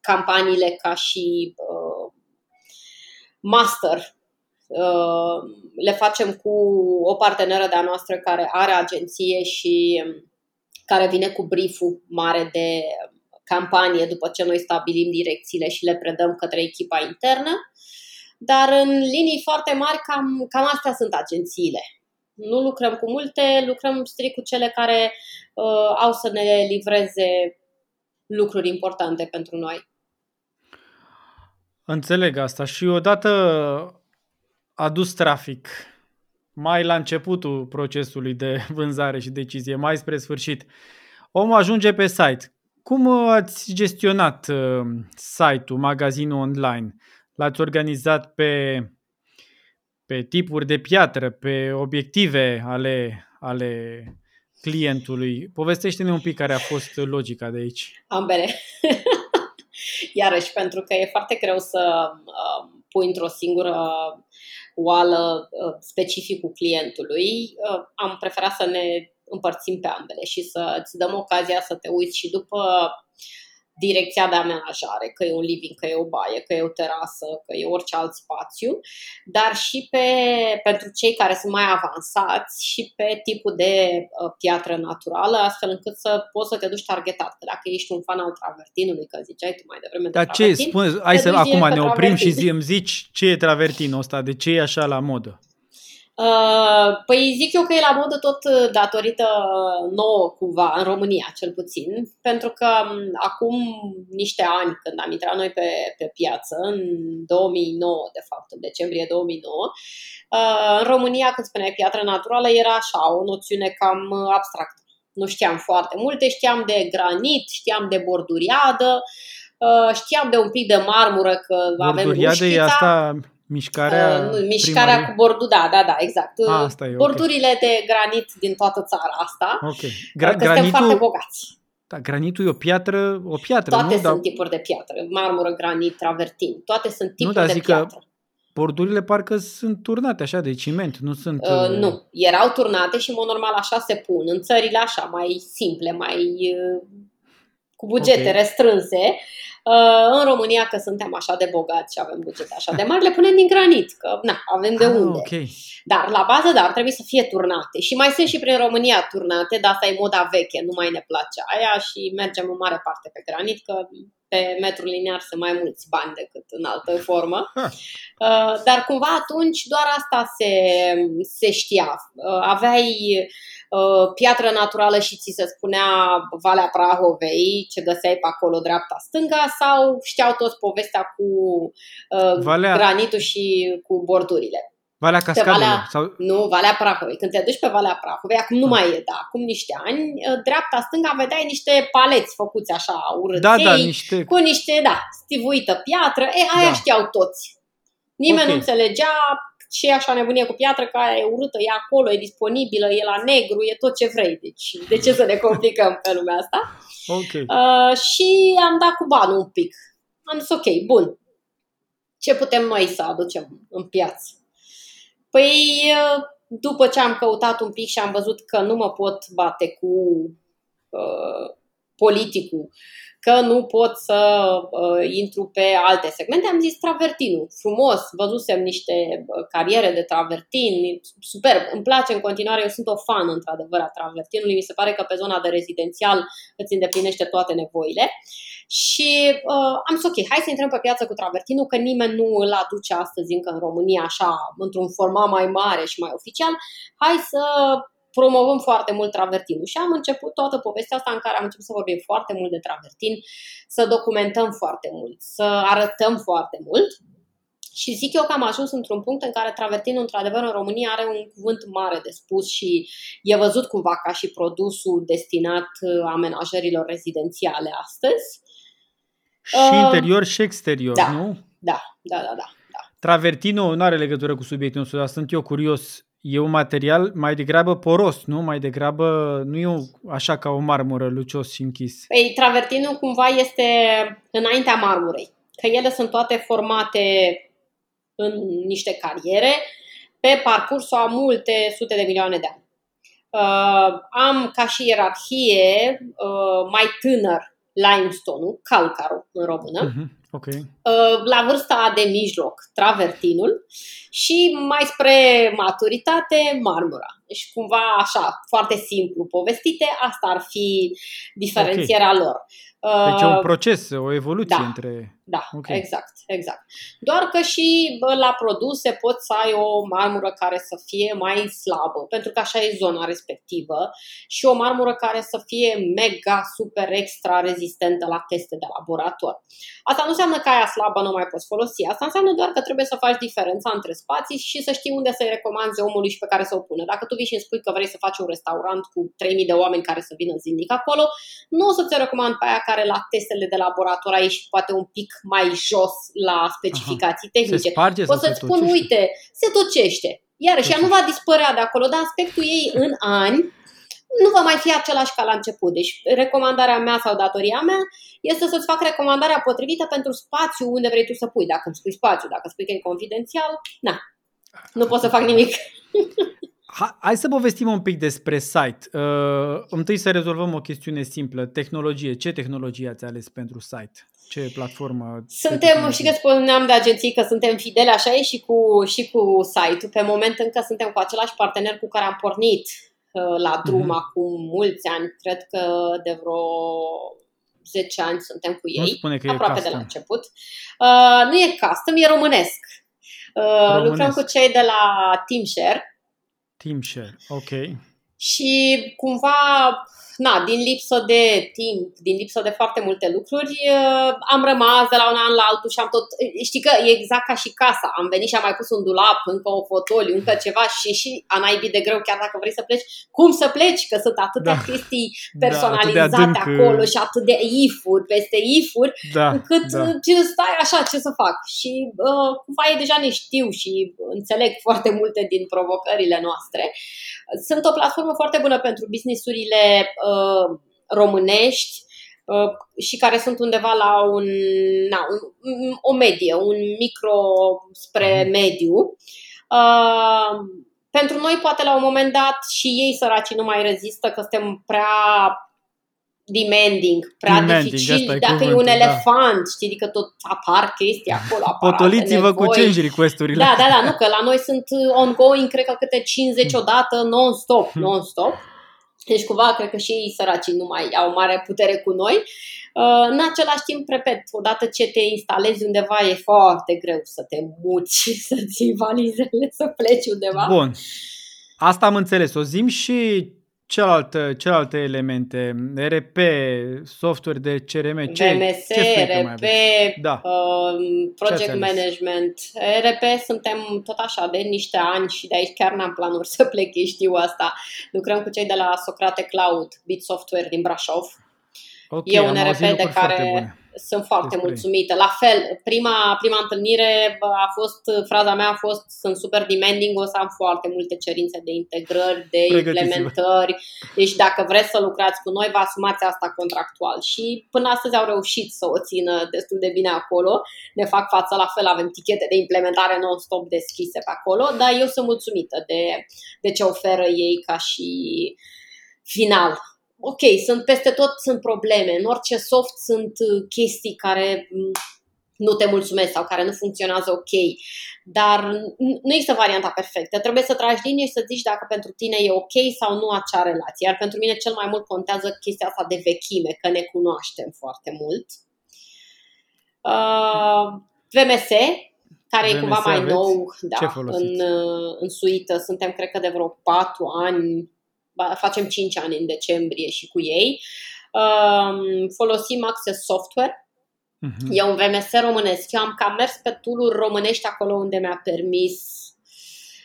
campaniile ca și uh, master. Uh, le facem cu o parteneră de-a noastră care are agenție și um, care vine cu brieful mare de campanie după ce noi stabilim direcțiile și le predăm către echipa internă. Dar în linii foarte mari cam, cam astea sunt agențiile. Nu lucrăm cu multe, lucrăm strict cu cele care uh, au să ne livreze lucruri importante pentru noi. Înțeleg asta și odată adus trafic, mai la începutul procesului de <laughs> vânzare și decizie, mai spre sfârșit, omul ajunge pe site. Cum ați gestionat uh, site-ul, magazinul online? L-ați organizat pe, pe tipuri de piatră, pe obiective ale, ale clientului? Povestește-ne un pic care a fost logica de aici. Ambele. <laughs> Iarăși, pentru că e foarte greu să uh, pui într-o singură oală uh, specificul clientului, uh, am preferat să ne împărțim pe ambele și să îți dăm ocazia să te uiți și după direcția de amenajare, că e un living, că e o baie, că e o terasă, că e orice alt spațiu, dar și pe, pentru cei care sunt mai avansați și pe tipul de uh, piatră naturală, astfel încât să poți să te duci targetat. Că dacă ești un fan al travertinului, că ziceai tu mai devreme Dar de ce, spune, hai să acum ne oprim travertin. și zi, îmi zici ce e travertinul ăsta, de ce e așa la modă? Uh, păi zic eu că e la modă tot uh, datorită nouă cumva, în România cel puțin, pentru că um, acum niște ani când am intrat noi pe, pe piață, în 2009 de fapt, în decembrie 2009, uh, în România când spuneai piatră naturală era așa, o noțiune cam abstractă. Nu știam foarte multe, știam de granit, știam de borduriadă, știam de un pic de marmură că avem Borduriadă e asta Mișcarea, uh, mișcarea primărie? cu bordul, da, da, da, exact. A, asta e, Bordurile okay. de granit din toată țara asta. Ok. Gra- că granitul, suntem foarte bogați. Da, granitul e o piatră, o piatră, Toate nu? sunt da... tipuri de piatră. Marmură, granit, travertin. Toate sunt tipuri nu, dar de zic piatră. Că bordurile parcă sunt turnate așa de ciment, nu sunt... Uh, uh... Nu, erau turnate și, în mod normal, așa se pun. În țările așa, mai simple, mai uh, cu bugete okay. restrânse. Uh, în România, că suntem așa de bogați și avem bugete așa de mari, le punem din granit, că na, avem de ah, unde. Okay. Dar la bază, dar trebuie să fie turnate. Și mai sunt și prin România turnate, dar asta e moda veche, nu mai ne place aia și mergem în mare parte pe granit, că pe metru liniar sunt mai mulți bani decât în altă formă. Uh, dar cumva atunci doar asta se, se știa. Uh, aveai Uh, piatră naturală și ți se spunea Valea Prahovei, ce găseai pe acolo dreapta-stânga sau știau toți povestea cu uh, Valea... granitul și cu bordurile. Valea Cascadelor? Valea, sau... Nu, Valea Prahovei. Când te duci pe Valea Prahovei, acum nu ah. mai e, da, acum niște ani, uh, dreapta-stânga vedeai niște paleți făcuți așa, urăței, da, da, niște... cu niște, da, stivuită piatră, e, aia da. știau toți. Nimeni okay. nu înțelegea ce așa nebunie cu piatră, că aia e urâtă, e acolo, e disponibilă, e la negru, e tot ce vrei. Deci de ce să ne complicăm pe lumea asta? Okay. Uh, și am dat cu banul un pic. Am zis, ok, bun. Ce putem noi să aducem în piață? Păi, uh, după ce am căutat un pic și am văzut că nu mă pot bate cu uh, politicul, că nu pot să uh, intru pe alte segmente, am zis travertinul. Frumos, văzusem niște uh, cariere de travertin, superb, îmi place în continuare, eu sunt o fan într-adevăr a travertinului, mi se pare că pe zona de rezidențial îți îndeplinește toate nevoile. Și uh, am zis, ok, hai să intrăm pe piață cu travertinul, că nimeni nu îl aduce astăzi încă în România așa, într-un format mai mare și mai oficial. Hai să promovăm foarte mult travertinul. Și am început toată povestea asta în care am început să vorbim foarte mult de travertin, să documentăm foarte mult, să arătăm foarte mult. Și zic eu că am ajuns într-un punct în care travertinul, într-adevăr, în România are un cuvânt mare de spus și e văzut cumva ca și produsul destinat uh, amenajărilor rezidențiale astăzi. Și uh, interior și exterior, da, nu? Da, da, da, da. da. Travertinul nu are legătură cu subiectul nostru, dar sunt eu curios e un material mai degrabă poros, nu? Mai degrabă, nu e așa ca o marmură lucios și închis. Păi, travertinul cumva este înaintea marmurei, că ele sunt toate formate în niște cariere pe parcursul a multe sute de milioane de ani. Uh, am ca și ierarhie uh, mai tânăr limestone-ul, calcarul în română, uh-huh. Okay. Uh, la vârsta de mijloc, travertinul și mai spre maturitate, marmura. Deci cumva așa, foarte simplu povestite, asta ar fi diferențierea okay. lor. Deci e un uh, proces, o evoluție da, între... Da, okay. exact, exact. Doar că și bă, la produse poți să ai o marmură care să fie mai slabă, pentru că așa e zona respectivă, și o marmură care să fie mega, super, extra rezistentă la teste de laborator. Asta nu înseamnă că aia slabă nu mai poți folosi, asta înseamnă doar că trebuie să faci diferența între spații și să știi unde să-i recomanzi omului și pe care să o pună. Dacă tu vii și îmi spui că vrei să faci un restaurant cu 3000 de oameni care să vină zilnic acolo, nu o să-ți recomand pe aia care la testele de laborator a ieșit poate un pic mai jos la specificații Aha. tehnice. Se sparge Poți să-ți spun, uite, se tocește. Iarăși, ea nu va dispărea de acolo, dar aspectul ei în ani nu va mai fi același ca la început. Deci recomandarea mea sau datoria mea este să-ți fac recomandarea potrivită pentru spațiu unde vrei tu să pui. Dacă îmi spui spațiu, dacă spui că e confidențial, na, nu pot să fac nimic. <laughs> Hai să povestim un pic despre site. Uh, întâi să rezolvăm o chestiune simplă. Tehnologie. Ce tehnologie ați ales pentru site? Ce platformă? Suntem, și că spuneam de agenții că suntem fideli, așa e și cu, și cu site-ul. Pe moment încă suntem cu același partener cu care am pornit uh, la drum uh-huh. acum mulți ani. Cred că de vreo 10 ani suntem cu ei. Nu spune că aproape e de la început. Uh, nu e custom, e românesc. Uh, românesc. Lucrăm cu cei de la Teamshare Teamshare, ok. Și cumva na, din lipsă de timp, din lipsă de foarte multe lucruri, uh, am rămas de la un an la altul și am tot... Știi că e exact ca și casa. Am venit și am mai pus un dulap, încă o fotoliu, încă ceva și și a naibii de greu, chiar dacă vrei să pleci. Cum să pleci? Că sunt atâtea da. chestii da, personalizate da, acolo și atât de ifuri peste ifuri, da, încât da. ce stai așa, ce să fac? Și uh, cumva e deja ne știu și înțeleg foarte multe din provocările noastre. Sunt o platformă foarte bună pentru businessurile uh, românești uh, și care sunt undeva la un, na, un, o medie, un micro spre mhm. mediu. Uh, pentru noi, poate la un moment dat, și ei săraci nu mai rezistă, că suntem prea demanding, prea demanding, dificil. E Dacă e un da. elefant, știi, adică tot apar chestii <laughs> acolo. Potoliți-vă cu change request-urile. Da, da, da, nu, că la noi sunt ongoing, cred că câte 50 odată, non-stop, hmm. non-stop. Deci cumva cred că și ei săracii nu mai au mare putere cu noi. Uh, în același timp, repet, odată ce te instalezi undeva e foarte greu să te muci, să ții valizele, să pleci undeva. Bun. Asta am înțeles. O zim și celelalte, celelalte elemente, RP, software de CRM, ce, VMS, ce RP, da. uh, project management. RP suntem tot așa de niște ani și de aici chiar n-am planuri <laughs> să plec, știu asta. Lucrăm cu cei de la Socrate Cloud, Bit Software din Brașov. Okay, e un RP de care sunt foarte Despre mulțumită. La fel, prima, prima întâlnire a fost, fraza mea a fost, sunt super demanding, o să am foarte multe cerințe de integrări, de implementări. Deci dacă vreți să lucrați cu noi, vă asumați asta contractual. Și până astăzi au reușit să o țină destul de bine acolo. Ne fac față la fel, avem tichete de implementare non-stop deschise pe acolo, dar eu sunt mulțumită de, de ce oferă ei ca și final ok, sunt peste tot sunt probleme, în orice soft sunt uh, chestii care mm, nu te mulțumesc sau care nu funcționează ok, dar nu există varianta perfectă. Trebuie să tragi linie și să zici dacă pentru tine e ok sau nu acea relație. Iar pentru mine cel mai mult contează chestia asta de vechime, că ne cunoaștem foarte mult. Uh, VMS, care VMS e cumva mai aveți? nou da, în, uh, în suită. Suntem, cred că, de vreo 4 ani facem 5 ani în decembrie și cu ei. Um, folosim Access Software. Uh-huh. E un VMS românesc. Eu am cam mers pe tool românești acolo unde mi-a permis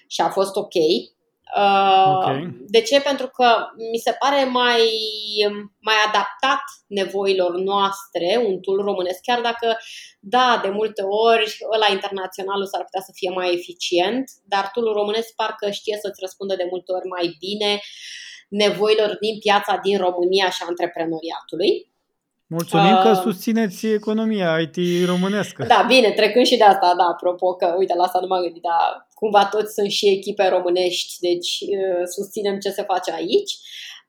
și a fost ok. Uh, okay. De ce? Pentru că mi se pare mai, mai adaptat nevoilor noastre un tool românesc, chiar dacă, da, de multe ori ăla internațional s-ar putea să fie mai eficient, dar tool românesc parcă știe să-ți răspundă de multe ori mai bine nevoilor din piața din România și a antreprenoriatului. Mulțumim uh, că susțineți economia IT românescă. Da, bine, trecând și de asta, da, apropo că, uite, la asta nu m-am gândit, dar cumva toți sunt și echipe românești, deci uh, susținem ce se face aici.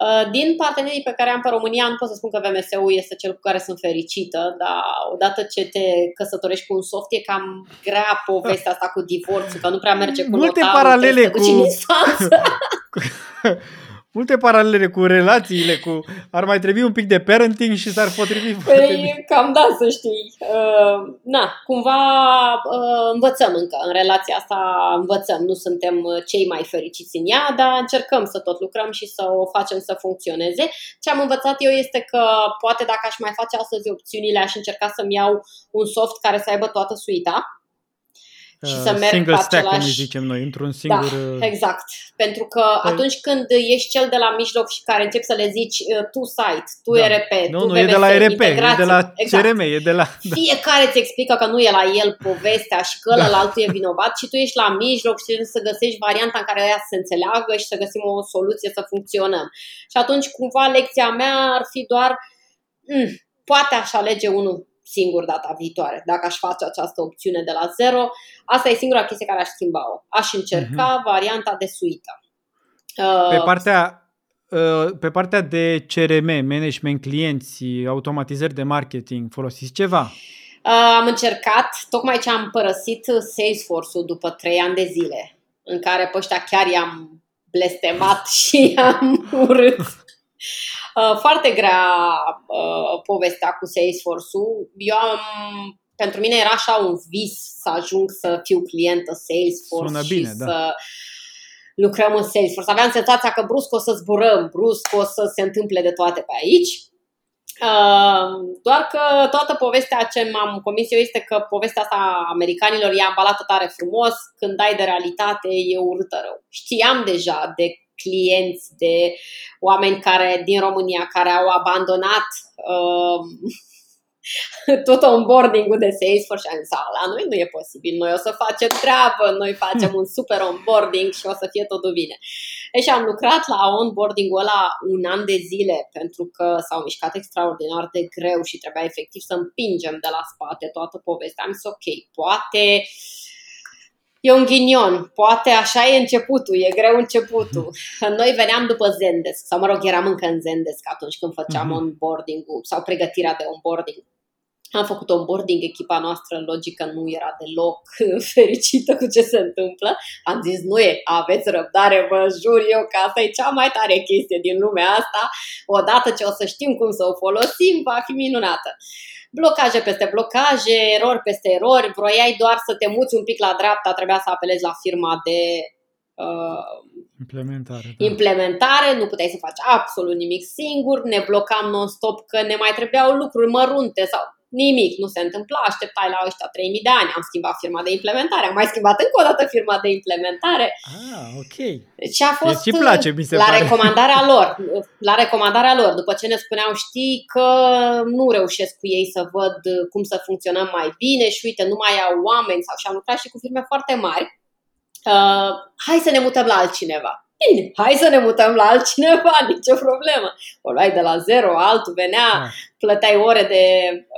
Uh, din partenerii pe care am pe România, nu pot să spun că VMS-ul este cel cu care sunt fericită, dar odată ce te căsătorești cu un soft, e cam grea povestea asta cu divorțul, că nu prea merge cu Multe notarul, paralele cu... <laughs> <laughs> multe paralele cu relațiile, cu ar mai trebui un pic de parenting și s-ar potrivi păi, foarte bine. cam da, să știi. Uh, na, cumva uh, învățăm încă în relația asta, învățăm, nu suntem cei mai fericiți în ea, dar încercăm să tot lucrăm și să o facem să funcționeze. Ce am învățat eu este că poate dacă aș mai face astăzi opțiunile, aș încerca să-mi iau un soft care să aibă toată suita, și să uh, merg single pe stack, același... cum zicem noi, într-un da, singur... Da, exact. Pentru că păi... atunci când ești cel de la mijloc și care începi să le zici uh, tu site, tu da. RP, nu, tu nu, VMS, e de la RP, e de la exact. CRM, e de la... Da. Fiecare îți explică că nu e la el povestea și că da. altul e vinovat și tu ești la mijloc și trebuie să găsești varianta în care ea să se înțeleagă și să găsim o soluție să funcționăm. Și atunci cumva lecția mea ar fi doar mm, poate aș alege unul singur data viitoare. Dacă aș face această opțiune de la zero, asta e singura chestie care aș schimba-o. Aș încerca uh-huh. varianta de suită. Pe uh, partea, uh, pe partea de CRM, management clienți, automatizări de marketing, folosiți ceva? Uh, am încercat, tocmai ce am părăsit Salesforce-ul după 3 ani de zile, în care pe ăștia chiar i-am blestemat <laughs> și i-am urât. Uh, foarte grea uh, povestea cu Salesforce-ul. Eu am pentru mine era așa un vis să ajung să fiu clientă Salesforce Sună și bine, să da. lucrăm în Salesforce. Aveam senzația că brusc o să zburăm, brusc o să se întâmple de toate pe aici. Uh, doar că toată povestea ce m-am convins eu este că povestea asta americanilor e ambalată tare frumos, când ai de realitate e urâtă rău. Știam deja de clienți, de oameni care din România care au abandonat uh, <laughs> tot onboarding-ul de Salesforce și am zis, la noi nu e posibil, noi o să facem treabă, noi facem un super onboarding și o să fie totul bine. Deci am lucrat la onboarding-ul ăla un an de zile pentru că s-au mișcat extraordinar de greu și trebuia efectiv să împingem de la spate toată povestea. Am zis, ok, poate uh, e un ghinion. Poate așa e începutul, e greu începutul. <laughs> Noi veneam după Zendesk, sau mă rog, eram încă în Zendesk atunci când făceam uh-huh. onboarding-ul sau pregătirea de onboarding. Am făcut onboarding, echipa noastră logică nu era deloc <laughs> fericită cu ce se întâmplă. Am zis, nu e, aveți răbdare, vă jur eu că asta e cea mai tare chestie din lumea asta. Odată ce o să știm cum să o folosim, va fi minunată blocaje peste blocaje, erori peste erori, vroiai doar să te muți un pic la dreapta, trebuia să apelezi la firma de uh, implementare, da. implementare, nu puteai să faci absolut nimic singur, ne blocam non-stop că ne mai trebuiau lucruri mărunte sau nimic, nu se întâmpla, așteptai la ăștia 3000 de ani, am schimbat firma de implementare, am mai schimbat încă o dată firma de implementare. Ah, ok. Deci a fost deci place, mi se la pare. recomandarea <laughs> lor, la recomandarea lor, după ce ne spuneau, știi că nu reușesc cu ei să văd cum să funcționăm mai bine și uite, nu mai au oameni sau și am lucrat și cu firme foarte mari, uh, hai să ne mutăm la altcineva. Bine, hai să ne mutăm la altcineva, <laughs> nicio problemă. O luai de la zero, altul venea, da. plăteai ore de,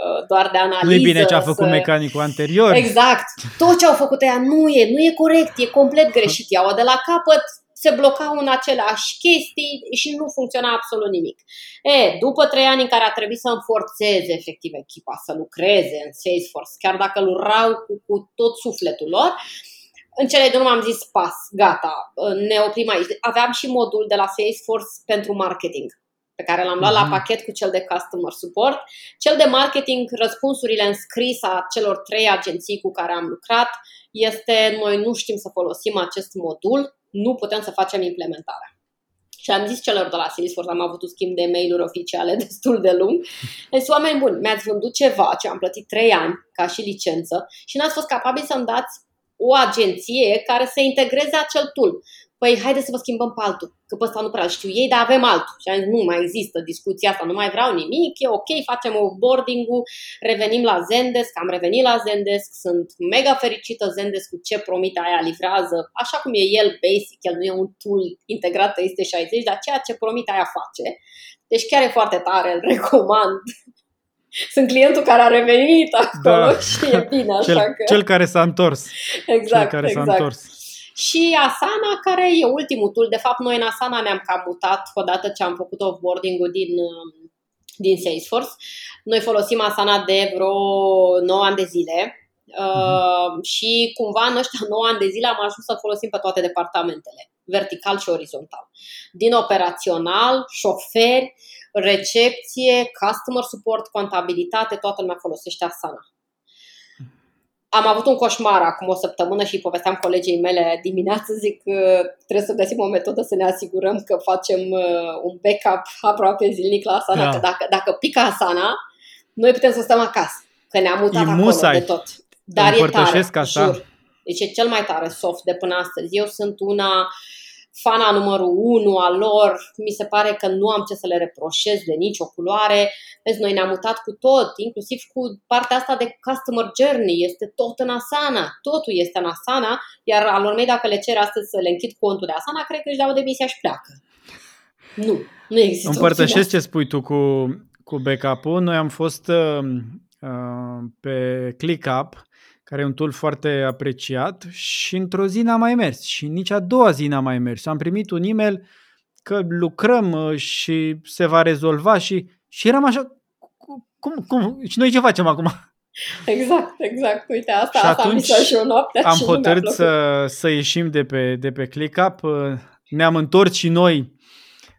uh, doar de analiză. Nu e bine ce a făcut să... mecanicul anterior. Exact. Tot ce au făcut ea nu e, nu e corect, e complet greșit. Iau de la capăt, se blocau în aceleași chestii și nu funcționa absolut nimic. E, după trei ani în care a trebuit să înforțeze efectiv echipa, să lucreze în Salesforce, chiar dacă lucrau cu, cu tot sufletul lor, uh, în cele din urmă am zis pas, gata, ne oprim aici. Aveam și modul de la Salesforce pentru marketing pe care l-am luat uh-huh. la mhm. pachet cu cel de customer support. Cel de marketing, răspunsurile în scris a celor trei agenții cu care am lucrat este noi nu știm să folosim acest modul, nu putem să facem implementarea. Și am zis celor de la Salesforce, am avut un schimb de mail-uri oficiale <laughs> destul de lung. Deci, oameni buni, mi-ați vândut ceva ce am plătit 3 ani ca și licență și n-ați fost capabili să-mi dați o agenție care să integreze acel tool. Păi haideți să vă schimbăm pe altul, că pe ăsta nu prea știu ei, dar avem altul. Și am zis, nu mai există discuția asta, nu mai vreau nimic, e ok, facem offboarding-ul, revenim la Zendesk, am revenit la Zendesk, sunt mega fericită Zendesk cu ce promite aia livrează, așa cum e el basic, el nu e un tool integrat 360, dar ceea ce promite aia face. Deci chiar e foarte tare, îl recomand <laughs> sunt clientul care a revenit acolo da. <laughs> și e bine așa cel, că... Cel care s-a întors. Exact, cel care exact. s-a întors. Și Asana, care e ultimul tool. De fapt, noi în Asana ne-am cam mutat odată ce am făcut offboarding-ul din, um, din Salesforce. Noi folosim Asana de vreo 9 ani de zile. Uh, și cumva în ăștia <laughs> 9 ani de zile am ajuns să folosim pe toate departamentele, vertical și orizontal. Din operațional, șoferi, recepție, customer support, contabilitate, toată lumea folosește Asana. Am avut un coșmar acum o săptămână și povesteam colegii mele dimineață, zic că trebuie să găsim o metodă să ne asigurăm că facem uh, un backup aproape zilnic la Asana, da. că dacă, dacă pică Asana, noi putem să stăm acasă, că ne-am mutat e acolo musai. de tot. Dar e tare, asta. jur. Deci e cel mai tare soft de până astăzi. Eu sunt una fana numărul unu al lor, mi se pare că nu am ce să le reproșez de nicio culoare. Vezi, noi ne-am mutat cu tot, inclusiv cu partea asta de customer journey, este tot în Asana, totul este în Asana, iar al mei dacă le cer astăzi să le închid contul de Asana, cred că își dau demisia și pleacă. Nu, nu există. Împărtășesc ce spui tu cu, cu backup-ul. Noi am fost uh, uh, pe ClickUp care e un tool foarte apreciat și într-o zi n-a mai mers și nici a doua zi n-a mai mers. Am primit un e-mail că lucrăm uh, și se va rezolva și, și eram așa, cum, cum, și noi ce facem acum? <laughs> Exact, exact. Uite, asta, și asta atunci am și o noapte am hotărât să, să ieșim de pe, de pe ClickUp. Uh, ne-am întors și noi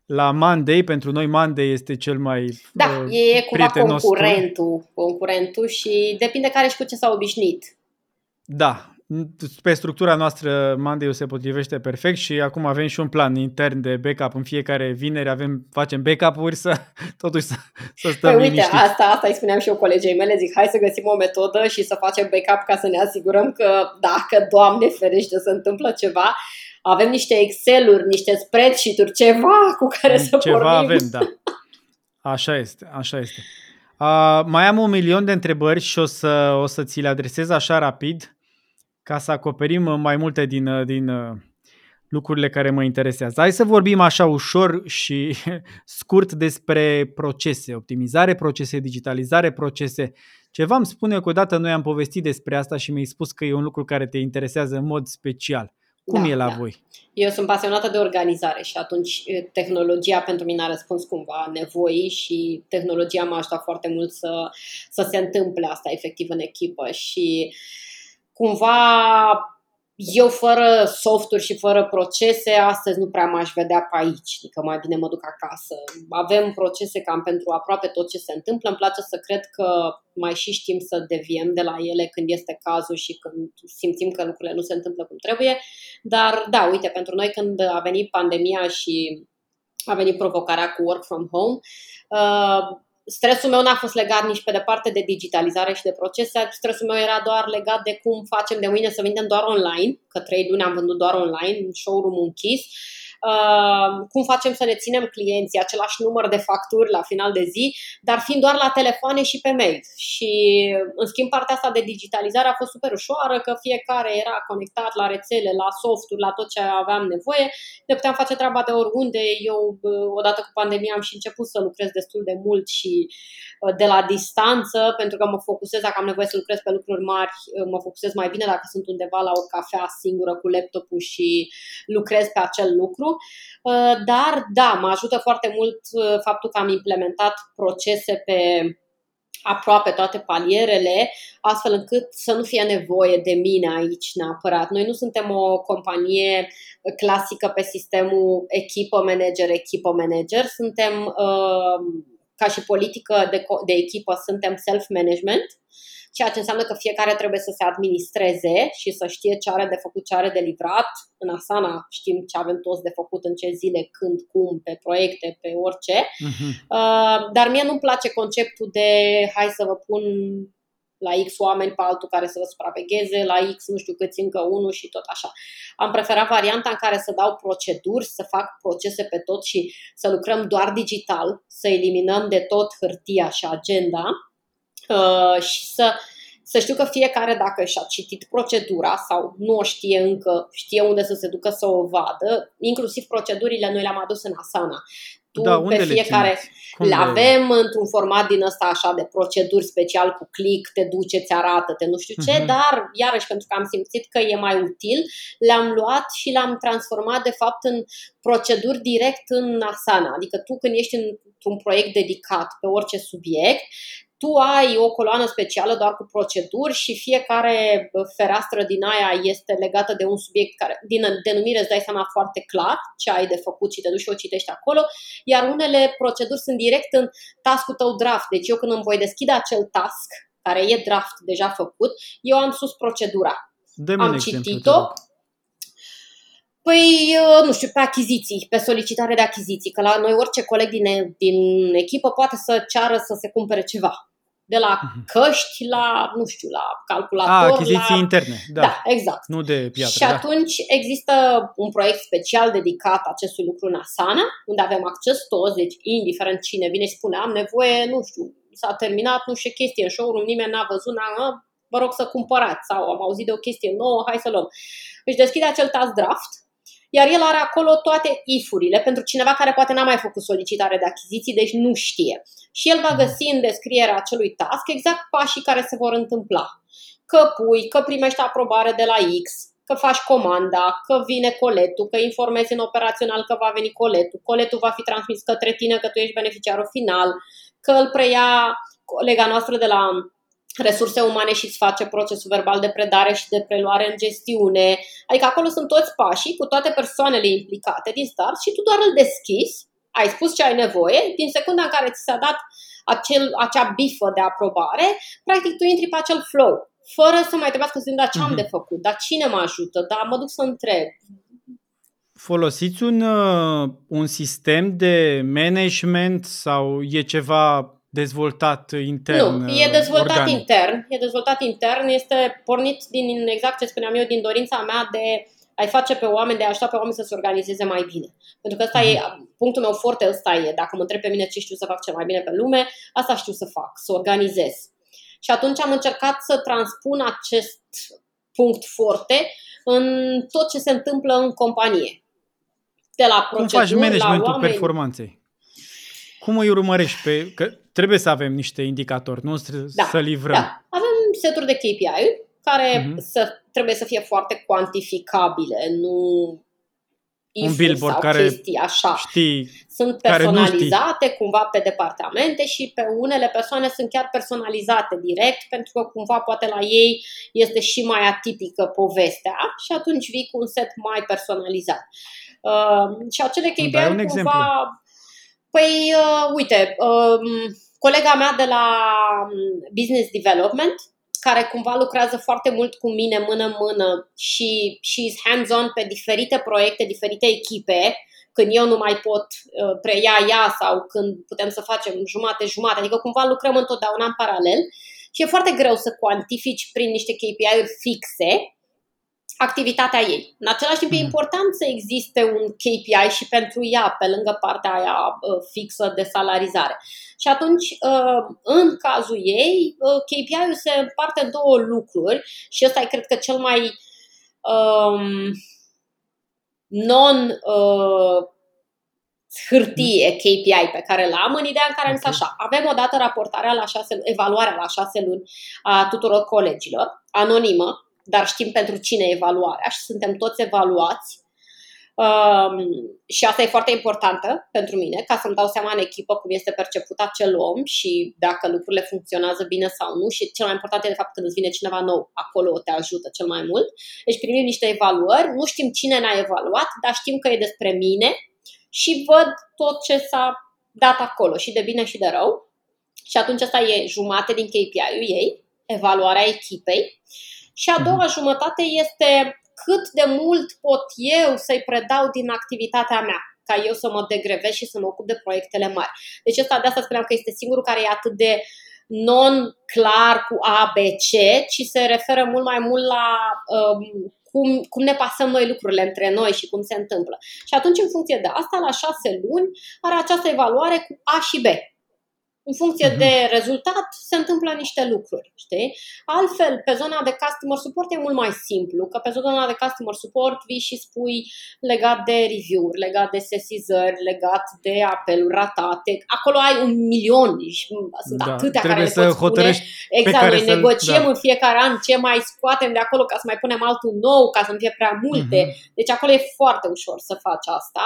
la Monday, pentru noi Monday este cel mai Da, uh, e cumva concurentul, concurentul și depinde care și cu ce s-a obișnuit. Da, pe structura noastră Monday se potrivește perfect și acum avem și un plan intern de backup. În fiecare vineri avem, facem backup-uri să <laughs> totuși să, să stăm păi, uite, asta, asta îi spuneam și eu colegii mele, zic hai să găsim o metodă și să facem backup ca să ne asigurăm că dacă, Doamne ferește, se întâmplă ceva, avem niște Excel-uri, niște spreadsheet-uri, ceva cu care să ceva pornim. avem, da. Așa este, așa este. Uh, mai am un milion de întrebări și o să, o să ți le adresez așa rapid ca să acoperim uh, mai multe din, uh, din uh, lucrurile care mă interesează. Hai să vorbim așa ușor și <laughs> scurt despre procese, optimizare procese, digitalizare procese. Ceva îmi spune că odată noi am povestit despre asta și mi-ai spus că e un lucru care te interesează în mod special. Cum da, e la da. voi? Eu sunt pasionată de organizare și atunci tehnologia pentru mine a răspuns cumva nevoii și tehnologia m-a ajutat foarte mult să, să se întâmple asta efectiv în echipă și cumva eu fără softuri și fără procese, astăzi nu prea m-aș vedea pe aici, adică mai bine mă duc acasă. Avem procese cam pentru aproape tot ce se întâmplă. Îmi place să cred că mai și știm să deviem de la ele când este cazul și când simțim că lucrurile nu se întâmplă cum trebuie. Dar da, uite, pentru noi când a venit pandemia și a venit provocarea cu work from home, uh, stresul meu n-a fost legat nici pe departe de digitalizare și de procese, stresul meu era doar legat de cum facem de mâine să vindem doar online, că trei luni am vândut doar online, showroom închis. Uh, cum facem să ne ținem clienții, același număr de facturi la final de zi, dar fiind doar la telefoane și pe mail. Și, în schimb, partea asta de digitalizare a fost super ușoară, că fiecare era conectat la rețele, la softuri, la tot ce aveam nevoie. Ne puteam face treaba de oriunde. Eu, uh, odată cu pandemia, am și început să lucrez destul de mult și uh, de la distanță, pentru că mă focusez, dacă am nevoie să lucrez pe lucruri mari, mă focusez mai bine dacă sunt undeva la o cafea singură cu laptopul și lucrez pe acel lucru lucru, uh, dar da, mă ajută foarte mult uh, faptul că am implementat procese pe aproape toate palierele, astfel încât să nu fie nevoie de mine aici neapărat. Noi nu suntem o companie clasică pe sistemul echipă manager, echipă manager, suntem uh, ca și politică de, de echipă, suntem self-management ceea ce înseamnă că fiecare trebuie să se administreze și să știe ce are de făcut, ce are de livrat. În Asana știm ce avem toți de făcut, în ce zile, când, cum, pe proiecte, pe orice. Uh-huh. Uh, dar mie nu-mi place conceptul de hai să vă pun la X oameni pe altul care să vă supravegheze, la X nu știu câți încă unul și tot așa. Am preferat varianta în care să dau proceduri, să fac procese pe tot și să lucrăm doar digital, să eliminăm de tot hârtia și agenda Uh, și să, să știu că fiecare dacă și-a citit procedura sau nu o știe încă, știe unde să se ducă să o vadă, inclusiv procedurile noi le-am adus în Asana. Tu da, unde pe fiecare le, le avem le... într-un format din ăsta așa de proceduri special cu click, te duce, ți arată, te nu știu ce, uh-huh. dar iarăși pentru că am simțit că e mai util, le-am luat și le-am transformat de fapt în proceduri direct în Asana. Adică tu când ești într-un proiect dedicat pe orice subiect, tu ai o coloană specială doar cu proceduri și fiecare fereastră din aia este legată de un subiect care, din denumire îți dai seama foarte clar ce ai de făcut și te duci și o citești acolo, iar unele proceduri sunt direct în task tău draft. Deci eu când îmi voi deschide acel task, care e draft deja făcut, eu am sus procedura. Dă-mi am citit-o, Păi, uh, nu știu, pe achiziții, pe solicitare de achiziții, că la noi orice coleg din, din echipă poate să ceară să se cumpere ceva. De la uh-huh. căști la, nu știu, la calculator. A, achiziții la... interne, da. Da, exact. Nu de piatră. Și atunci da. există un proiect special dedicat acestui lucru în Asana, unde avem acces toți, deci indiferent cine vine și spune am nevoie, nu știu, s-a terminat, nu știu, chestie în showroom, nimeni n-a văzut, n-a, vă rog să cumpărați sau am auzit de o chestie nouă, hai să luăm. Deci deschide acel task draft iar el are acolo toate if-urile pentru cineva care poate n-a mai făcut solicitare de achiziții, deci nu știe. Și el va mhm. găsi în descrierea acelui task exact pașii care se vor întâmpla. Că pui, că primești aprobare de la X, că faci comanda, că vine coletul, că informezi în operațional că va veni coletul, coletul va fi transmis către tine că tu ești beneficiarul final, că îl preia colega noastră de la resurse umane și îți face procesul verbal de predare și de preluare în gestiune. Adică acolo sunt toți pașii cu toate persoanele implicate din start și tu doar îl deschizi, ai spus ce ai nevoie, din secunda în care ți s-a dat acel, acea bifă de aprobare, practic tu intri pe acel flow, fără să mai trebuiască să zic, ce am mhm. de făcut, dar cine mă ajută, dar mă duc să întreb. Folosiți un, uh, un sistem de management sau e ceva dezvoltat intern? Nu, e dezvoltat organic. intern. E dezvoltat intern, este pornit din exact ce spuneam eu, din dorința mea de a-i face pe oameni, de a ajuta pe oameni să se organizeze mai bine. Pentru că ăsta mm-hmm. e, mhm. punctul meu foarte ăsta e, dacă mă întreb pe mine ce știu să fac cel mai bine pe lume, asta știu să fac, să organizez. Și atunci am încercat să transpun acest punct forte în tot ce se întâmplă în companie. De la proceduri, Cum faci managementul la oameni, performanței? Cum îi urmărești? Pe, că trebuie să avem niște indicatori, nu da, să livrăm. Da. Avem seturi de KPI care uh-huh. să, trebuie să fie foarte cuantificabile, nu un billboard sau care chestii așa. Știi, sunt personalizate cumva pe departamente și pe unele persoane sunt chiar personalizate direct pentru că cumva poate la ei este și mai atipică povestea și atunci vii cu un set mai personalizat. Uh, și acele KPI cumva exemplu. Păi, uh, uite, uh, colega mea de la um, Business Development, care cumva lucrează foarte mult cu mine mână-mână și și hands-on pe diferite proiecte, diferite echipe, când eu nu mai pot uh, preia ea sau când putem să facem jumate-jumate, adică cumva lucrăm întotdeauna în paralel și e foarte greu să cuantifici prin niște KPI-uri fixe activitatea ei. În același timp, e mm. important să existe un KPI și pentru ea, pe lângă partea aia uh, fixă de salarizare. Și atunci, uh, în cazul ei, uh, KPI-ul se împarte în două lucruri și ăsta e, cred că, cel mai um, non uh, hârtie KPI pe care l-am, în ideea în care okay. așa, avem o dată raportarea la șase, evaluarea la șase luni a tuturor colegilor, anonimă, dar știm pentru cine e evaluarea și suntem toți evaluați. Um, și asta e foarte importantă pentru mine, ca să-mi dau seama în echipă cum este perceput acel om și dacă lucrurile funcționează bine sau nu și cel mai important e de fapt când îți vine cineva nou, acolo te ajută cel mai mult. Deci primim niște evaluări, nu știm cine ne-a evaluat, dar știm că e despre mine și văd tot ce s-a dat acolo și de bine și de rău. Și atunci asta e jumate din KPI-ul ei, evaluarea echipei. Și a doua mhm. jumătate este cât de mult pot eu să-i predau din activitatea mea ca eu să mă degrevez și să mă ocup de proiectele mari. Deci asta, de asta spuneam că este singurul care e atât de non-clar cu A, B, C, ci se referă mult mai mult la um, cum, cum ne pasăm noi lucrurile între noi și cum se întâmplă. Și atunci, în funcție de asta, la șase luni, are această evaluare cu A și B în funcție uh-huh. de rezultat se întâmplă niște lucruri, știi? Altfel, pe zona de customer support e mult mai simplu, că pe zona de customer support vii și spui legat de review-uri, legat de sesizări, legat de apeluri ratate. Acolo ai un milion și sunt da, atâtea care le poți spune. Exact, noi negociem da. în fiecare an ce mai scoatem de acolo ca să mai punem altul nou, ca să nu fie prea multe. Uh-huh. Deci acolo e foarte ușor să faci asta.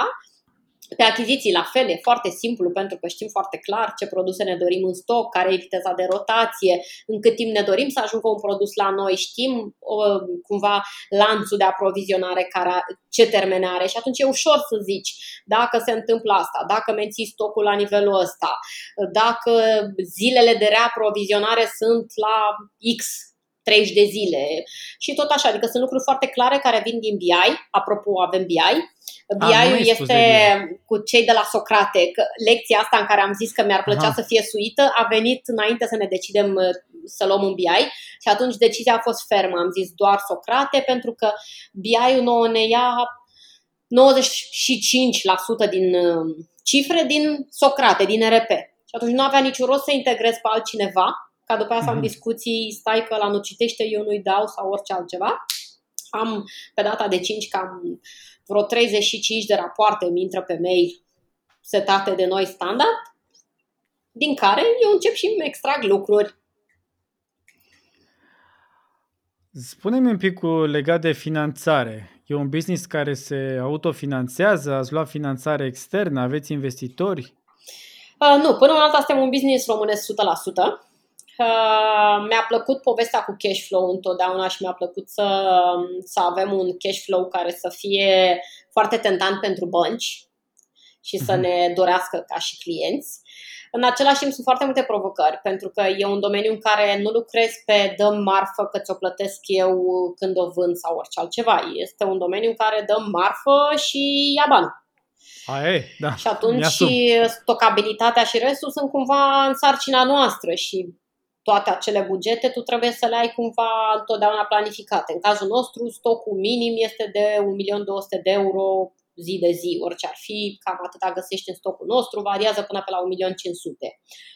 Pe achiziții, la fel, e foarte simplu pentru că știm foarte clar ce produse ne dorim în stoc, care e viteza de rotație, în cât timp ne dorim să ajungă un produs la noi, știm uh, cumva lanțul de aprovizionare, care, ce termen are și atunci e ușor să zici dacă se întâmplă asta, dacă menții stocul la nivelul ăsta, dacă zilele de reaprovizionare sunt la X 30 de zile și tot așa, adică sunt lucruri foarte clare care vin din BI, apropo avem BI, BI-ul este cu cei de la Socrate. Că lecția asta în care am zis că mi-ar plăcea Aha. să fie suită a venit înainte să ne decidem uh, să luăm un BI și atunci decizia a fost fermă. Am zis doar Socrate pentru că BI-ul nouă ne ia 95% din uh, cifre din Socrate, din RP. Și atunci nu avea niciun rost să integrez pe altcineva, ca după aia să am mhm. discuții, stai că la nu citește, eu nu-i dau sau orice altceva. Am pe data de 5 cam vreo 35 de rapoarte îmi intră pe mail setate de noi standard, din care eu încep și îmi extrag lucruri. Spune-mi un pic legat de finanțare. E un business care se autofinanțează? Ați luat finanțare externă? Aveți investitori? Uh, nu, până în alta suntem un business românesc 100%. Uh, mi-a plăcut povestea cu cash flow întotdeauna și mi-a plăcut să, să avem un cash flow care să fie foarte tentant pentru bănci și să mhm. ne dorească ca și clienți. În același timp sunt foarte multe provocări, pentru că e un domeniu în care nu lucrez pe dăm marfă că ți-o plătesc eu când o vând sau orice altceva. Este un domeniu în care dăm marfă și ia bani. A, e, da. Și atunci și stocabilitatea și restul sunt cumva în sarcina noastră și toate acele bugete, tu trebuie să le ai cumva întotdeauna planificate. În cazul nostru, stocul minim este de 1.200.000 de euro zi de zi, orice ar fi, cam atâta găsești în stocul nostru, variază până pe la 1.500.000.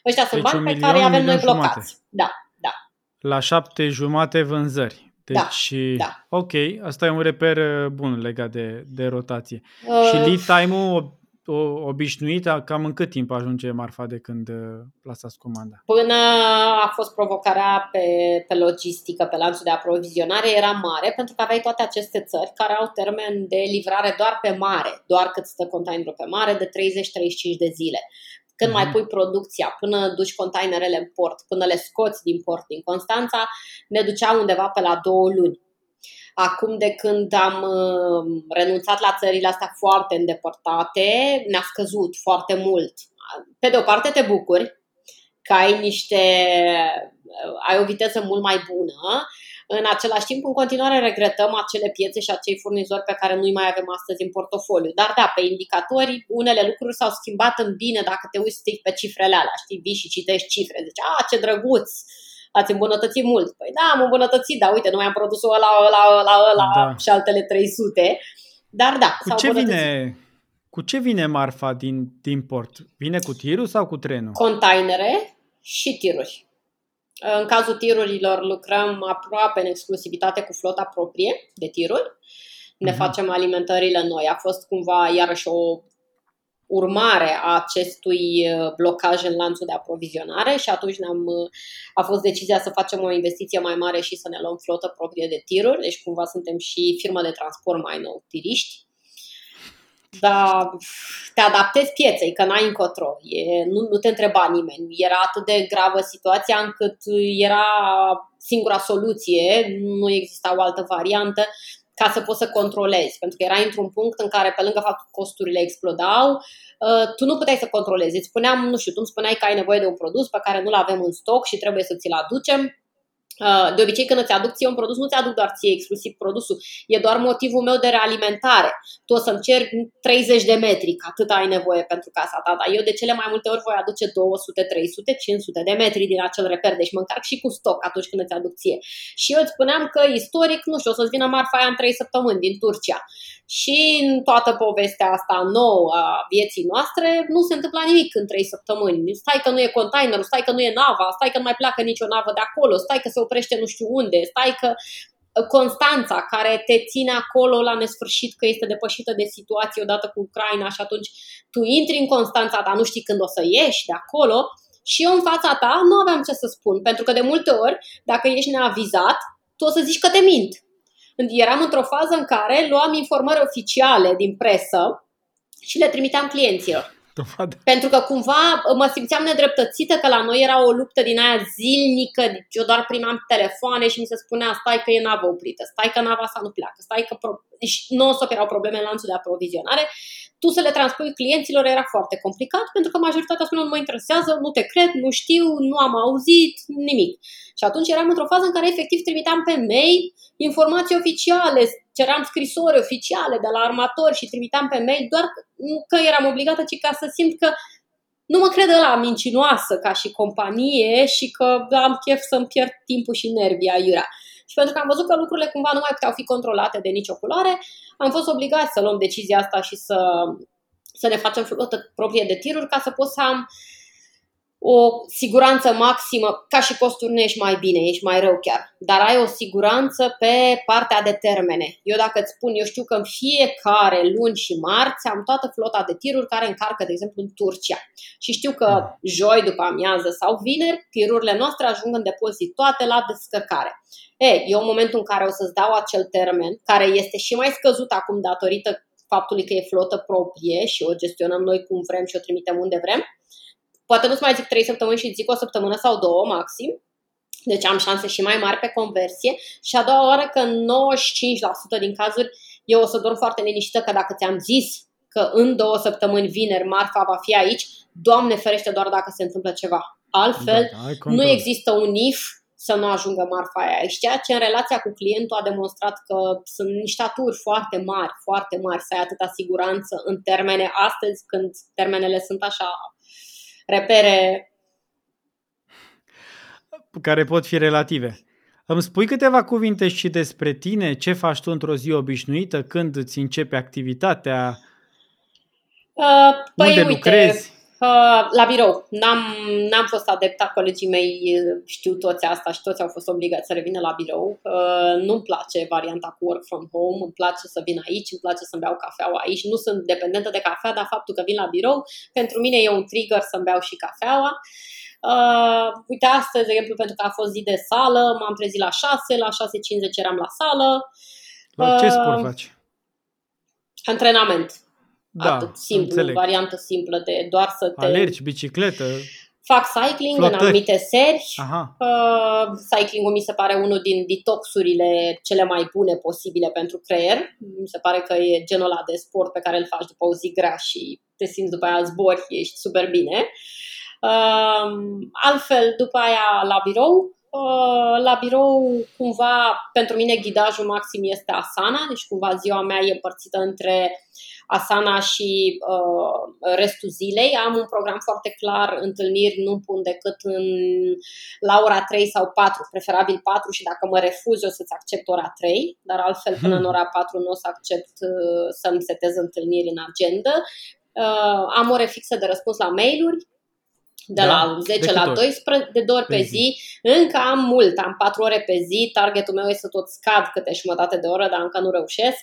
Ăștia deci sunt bani pe care avem noi blocați. Jumate. Da, da. La șapte jumate vânzări. Da, deci, da, da. ok, asta e un reper uh, bun legat de, de rotație. Uh, și lead time-ul obișnuită, cam în cât timp ajunge marfa de când uh, plasați comanda? Până a fost provocarea pe, pe logistică, pe lanțul de aprovizionare, era mare pentru că aveai toate aceste țări care au termen de livrare doar pe mare, doar cât stă containerul pe mare, de 30-35 de zile. Când mm-hmm. mai mhm. pui producția, până duci containerele în port, până le scoți din port din Constanța, ne ducea undeva pe la două luni. Acum de când am uh, renunțat la țările astea foarte îndepărtate, ne-a scăzut foarte mult. Pe de o parte te bucuri că ai niște, uh, ai o viteză mult mai bună, În același timp, în continuare regretăm acele piețe și acei furnizori pe care nu-i mai avem astăzi în portofoliu. Dar da, pe indicatori, unele lucruri s-au schimbat în bine dacă te uiți strict pe cifrele alea, știi, vii și citești cifre, zici, a, ce drăguț, ați îmbunătățit mult. Păi da, am îmbunătățit, dar uite, nu mai am produs ăla, ăla, ăla, ăla da. și altele 300. Dar da, cu ce vine cu ce vine marfa din, din port? Vine cu tirul sau cu trenul? Containere și tiruri. În cazul tirurilor lucrăm aproape în exclusivitate cu flota proprie de tiruri. Ne uh-huh. facem alimentările noi. A fost cumva iarăși o urmare a acestui uh, blocaj în lanțul de aprovizionare și atunci ne-am, uh, a fost decizia să facem o investiție mai mare și să ne luăm flotă proprie de tiruri, deci cumva suntem și firmă de transport mai nou, tiriști. Dar te adaptezi pieței, că n-ai încotro, e, nu, nu te întreba nimeni. Era atât de gravă situația încât era singura soluție, nu exista o altă variantă ca să poți să controlezi. Pentru că era într-un punct în care, pe lângă faptul că costurile explodau, uh, tu nu puteai să controlezi. Îți spuneam, nu știu, tu îmi spuneai că ai nevoie de un produs pe care nu-l avem în stoc și trebuie să ți-l aducem Uh, de obicei, când îți aduc ție un produs, nu ți-aduc doar ție exclusiv produsul, e doar motivul meu de realimentare. Tu o să-mi cer 30 de metri, că atât ai nevoie pentru casa ta, dar eu de cele mai multe ori voi aduce 200, 300, 500 de metri din acel reper, deci mă încarc și cu stoc atunci când îți aduc ție. Și eu îți spuneam că istoric, nu știu, o să-ți vină marfa aia în 3 săptămâni din Turcia. Și în toată povestea asta nouă a vieții noastre nu se întâmplă nimic în 3 săptămâni. Stai că nu e container, stai că nu e nava, stai că nu mai pleacă nicio navă de acolo, stai că se oprește nu știu unde, stai că uh, Constanța, care te ține acolo la nesfârșit că este depășită de situație odată cu Ucraina și atunci tu intri în Constanța, dar nu știi când o să ieși de acolo și eu în fața ta nu aveam ce să spun, pentru că de multe ori, dacă ești neavizat, tu o să zici că te mint. Eram într-o fază în care luam informări oficiale din presă și le trimiteam clienților. Dovadă. Pentru că cumva mă simțeam nedreptățită că la noi era o luptă din aia zilnică, deci eu doar primam telefoane și mi se spunea stai că e navă oprită, stai că nava asta nu pleacă, stai că pro... deci non-stop erau probleme în lanțul de aprovizionare. Tu să le transpui clienților era foarte complicat pentru că majoritatea spuneau nu mă interesează, nu te cred, nu știu, nu am auzit, nimic. Și atunci eram într-o fază în care efectiv trimiteam pe mail informații oficiale, ceream scrisori oficiale de la armatori și trimiteam pe mail doar că eram obligată, ci ca să simt că nu mă cred la mincinoasă ca și companie și că am chef să-mi pierd timpul și nervii aiurea. Și pentru că am văzut că lucrurile cumva nu mai puteau fi controlate de nicio culoare, am fost obligați să luăm decizia asta și să, să ne facem flotă proprie de tiruri ca să pot să am o siguranță maximă, ca și costuri nu ești mai bine, ești mai rău chiar, dar ai o siguranță pe partea de termene. Eu dacă îți spun, eu știu că în fiecare luni și marți am toată flota de tiruri care încarcă, de exemplu, în Turcia. Și știu că joi după amiază sau vineri, tirurile noastre ajung în depozit toate la descărcare. E, eu în momentul în care o să-ți dau acel termen, care este și mai scăzut acum datorită faptului că e flotă proprie și o gestionăm noi cum vrem și o trimitem unde vrem, Poate nu-ți mai zic 3 săptămâni și zic o săptămână sau două maxim. Deci am șanse și mai mari pe conversie. Și a doua oară că în 95% din cazuri eu o să dorm foarte liniștită că dacă ți-am zis că în două săptămâni vineri marfa va fi aici, Doamne ferește doar dacă se întâmplă ceva. Altfel, da, nu există un if să nu ajungă marfa aia aici, ceea ce în relația cu clientul a demonstrat că sunt niște aturi foarte mari, foarte mari, să ai atâta siguranță în termene astăzi, când termenele sunt așa repere care pot fi relative. Îmi spui câteva cuvinte și despre tine, ce faci tu într-o zi obișnuită, când îți începe activitatea, uh, păi, unde uite, lucrezi? Uh, la birou. N-am, n-am fost adepta, colegii mei știu toți asta și toți au fost obligați să revină la birou. Uh, nu-mi place varianta cu work from home, îmi place să vin aici, îmi place să-mi beau cafeaua aici. Nu sunt dependentă de cafea, dar faptul că vin la birou, pentru mine e un trigger să-mi beau și cafeaua. Uh, uite, astăzi, de exemplu, pentru că a fost zi de sală, m-am trezit la 6, la 6.50 eram la sală. La ce sport faci? Antrenament da, Atât simplu, înțeleg. variantă simplă de doar să te... Alergi, bicicletă, Fac cycling flotări. în anumite seri. Aha. Uh, cycling-ul mi se pare unul din detoxurile cele mai bune posibile pentru creier. Mi se pare că e genul ăla de sport pe care îl faci după o zi grea și te simți după aia zbori, ești super bine. Uh, altfel, după aia la birou, Uh, la birou, cumva, pentru mine ghidajul maxim este Asana, deci cumva ziua mea e împărțită între Asana și uh, restul zilei. Am un program foarte clar, întâlniri nu pun decât în, la ora 3 sau 4, preferabil 4 și dacă mă refuz o să-ți accept ora 3, dar altfel până în hmm. ora 4 nu o să accept uh, să-mi setez întâlniri în agenda. Uh, am ore fixe de răspuns la mail-uri, de da? la 10 de la 12, de două ori pe, pe zi. zi. Încă am mult, am 4 ore pe zi, targetul meu este să tot scad câte jumătate de oră, dar încă nu reușesc.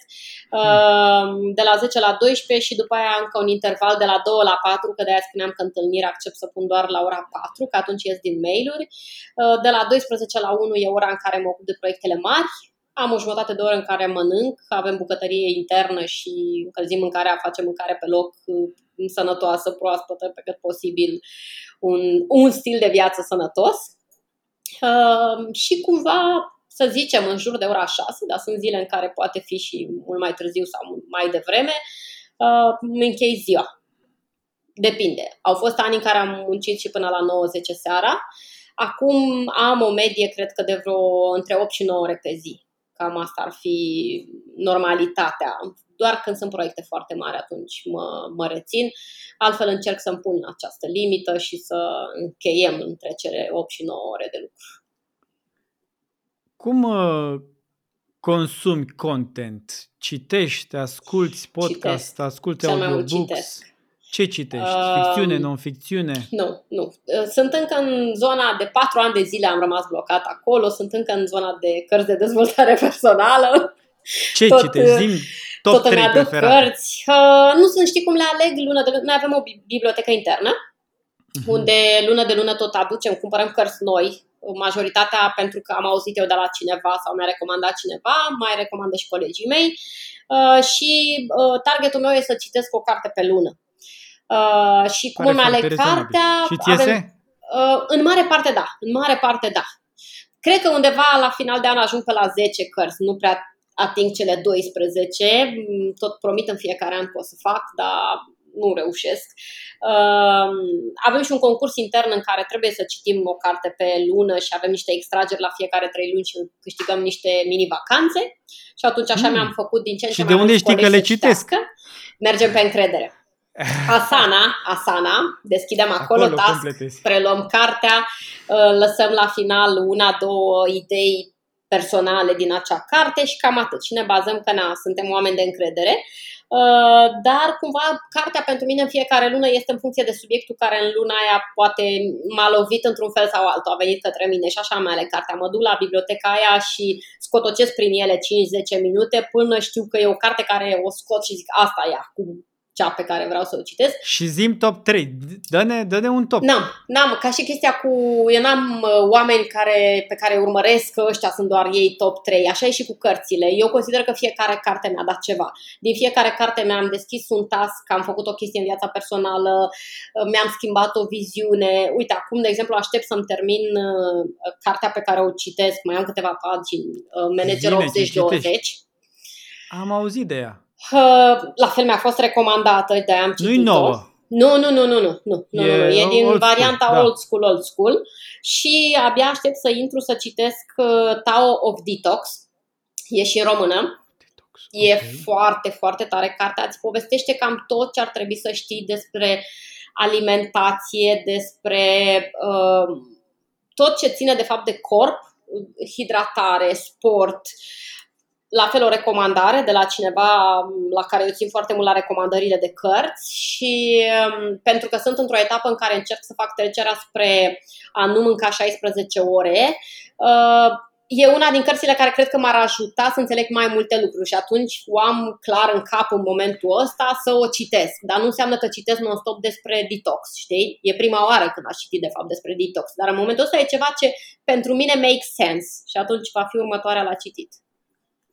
Hmm. De la 10 la 12 și după aia încă un interval de la 2 la 4, că de-aia spuneam că întâlnirea accept să pun doar la ora 4, că atunci ies din mail-uri. Uh, de la 12 la 1 e ora în care mă ocup de proiectele mari, am o jumătate de oră în care mănânc, avem bucătărie internă și încălzim mâncarea, facem mâncare pe loc sănătoasă, proaspătă, pe cât posibil, un, un stil de viață sănătos. Uh, și cumva, să zicem, în jur de ora 6, dar sunt zile în care poate fi și mult mai târziu sau mai devreme, uh, îmi închei ziua. Depinde. Au fost ani în care am muncit și până la 90 seara. Acum am o medie, cred că de vreo între 8 și 9 ore pe zi. Cam asta ar fi normalitatea. Doar când sunt proiecte foarte mari, atunci mă, mă rețin. Altfel încerc să-mi pun această limită și să încheiem între cele 8 și 9 ore de lucru. Cum uh, consumi content? Citești, asculti podcast, Citesc. asculti audiobooks? Ce citești? Ficțiune, uh, non-ficțiune? Nu, nu. Uh, sunt încă în zona de patru ani de zile am rămas blocat acolo, sunt încă în zona de cărți de dezvoltare <laughs> personală. Ce tot, citești? Zim top tot 3 preferate. cărți. Uh, nu sunt, știi cum le aleg lună de lună. Noi avem o bibliotecă internă, uh-huh. unde lună de lună tot aducem, cumpărăm cărți noi, majoritatea pentru că am auzit eu de la cineva sau mi-a recomandat cineva, mai recomandă și colegii mei. Uh, și uh, targetul meu este să citesc o carte pe lună. Uh, și cum îmi aleg cartea... Și ți avem, uh, în mare parte da, în mare parte da. Cred că undeva la final de an ajung pe la 10 cărți, nu prea ating cele 12, tot promit în fiecare an că o să fac, dar nu reușesc. Uh, avem și un concurs intern în care trebuie să citim o carte pe lună și avem niște extrageri la fiecare trei luni și câștigăm niște mini-vacanțe. Și atunci așa mm. mi-am făcut din ce în ce și mai de unde știi că le citesc? Mergem pe încredere. Asana, Asana, deschidem acolo, acolo task, completezi. preluăm cartea, uh, lăsăm la final una, două idei personale din acea carte și cam atât. Și ne bazăm că na, suntem oameni de încredere. Uh, dar cumva cartea pentru mine în fiecare lună este în funcție de subiectul care în luna aia poate m-a lovit într-un fel sau altul, a venit către mine și așa mai aleg cartea. Mă duc la biblioteca aia și scotocesc prin ele 5-10 minute până știu că e o carte care o scot și zic asta e acum cea pe care vreau să o citesc. Și zim top 3. Dă-ne, dă-ne un top. N-am, n-am, ca și chestia cu, eu n-am uh, oameni care, pe care urmăresc că ăștia sunt doar ei top 3, așa e și cu cărțile. Eu consider că fiecare carte mi-a dat ceva. Din fiecare carte mi-am deschis un task, am făcut o chestie în viața personală, uh, mi-am schimbat o viziune. Uite, acum, de exemplu, aștept să-mi termin uh, cartea pe care o citesc, mai am câteva pagini, Manager 80-20. Am auzit de ea la fel mi-a fost recomandată, de am citit-o. Nu-i nouă. Nu, nu, nu, nu, nu, nu, nu, e, nu, e din old varianta school, da. old school, old school și abia aștept să intru să citesc uh, Tao of Detox. E și în română. Detox, e okay. foarte, foarte tare cartea. Îți povestește cam tot ce ar trebui să știi despre alimentație, despre uh, tot ce ține de fapt de corp, hidratare, sport, la fel o recomandare de la cineva la care eu țin foarte mult la recomandările de cărți și um, pentru că sunt într-o etapă în care încerc să fac trecerea spre a nu mânca 16 ore, uh, e una din cărțile care cred că m-ar ajuta să înțeleg mai multe lucruri și atunci o am clar în cap în momentul ăsta să o citesc. Dar nu înseamnă că citesc non-stop despre detox, știi? E prima oară când aș citi de fapt despre detox, dar în momentul ăsta e ceva ce pentru mine make sense și atunci va fi următoarea la citit.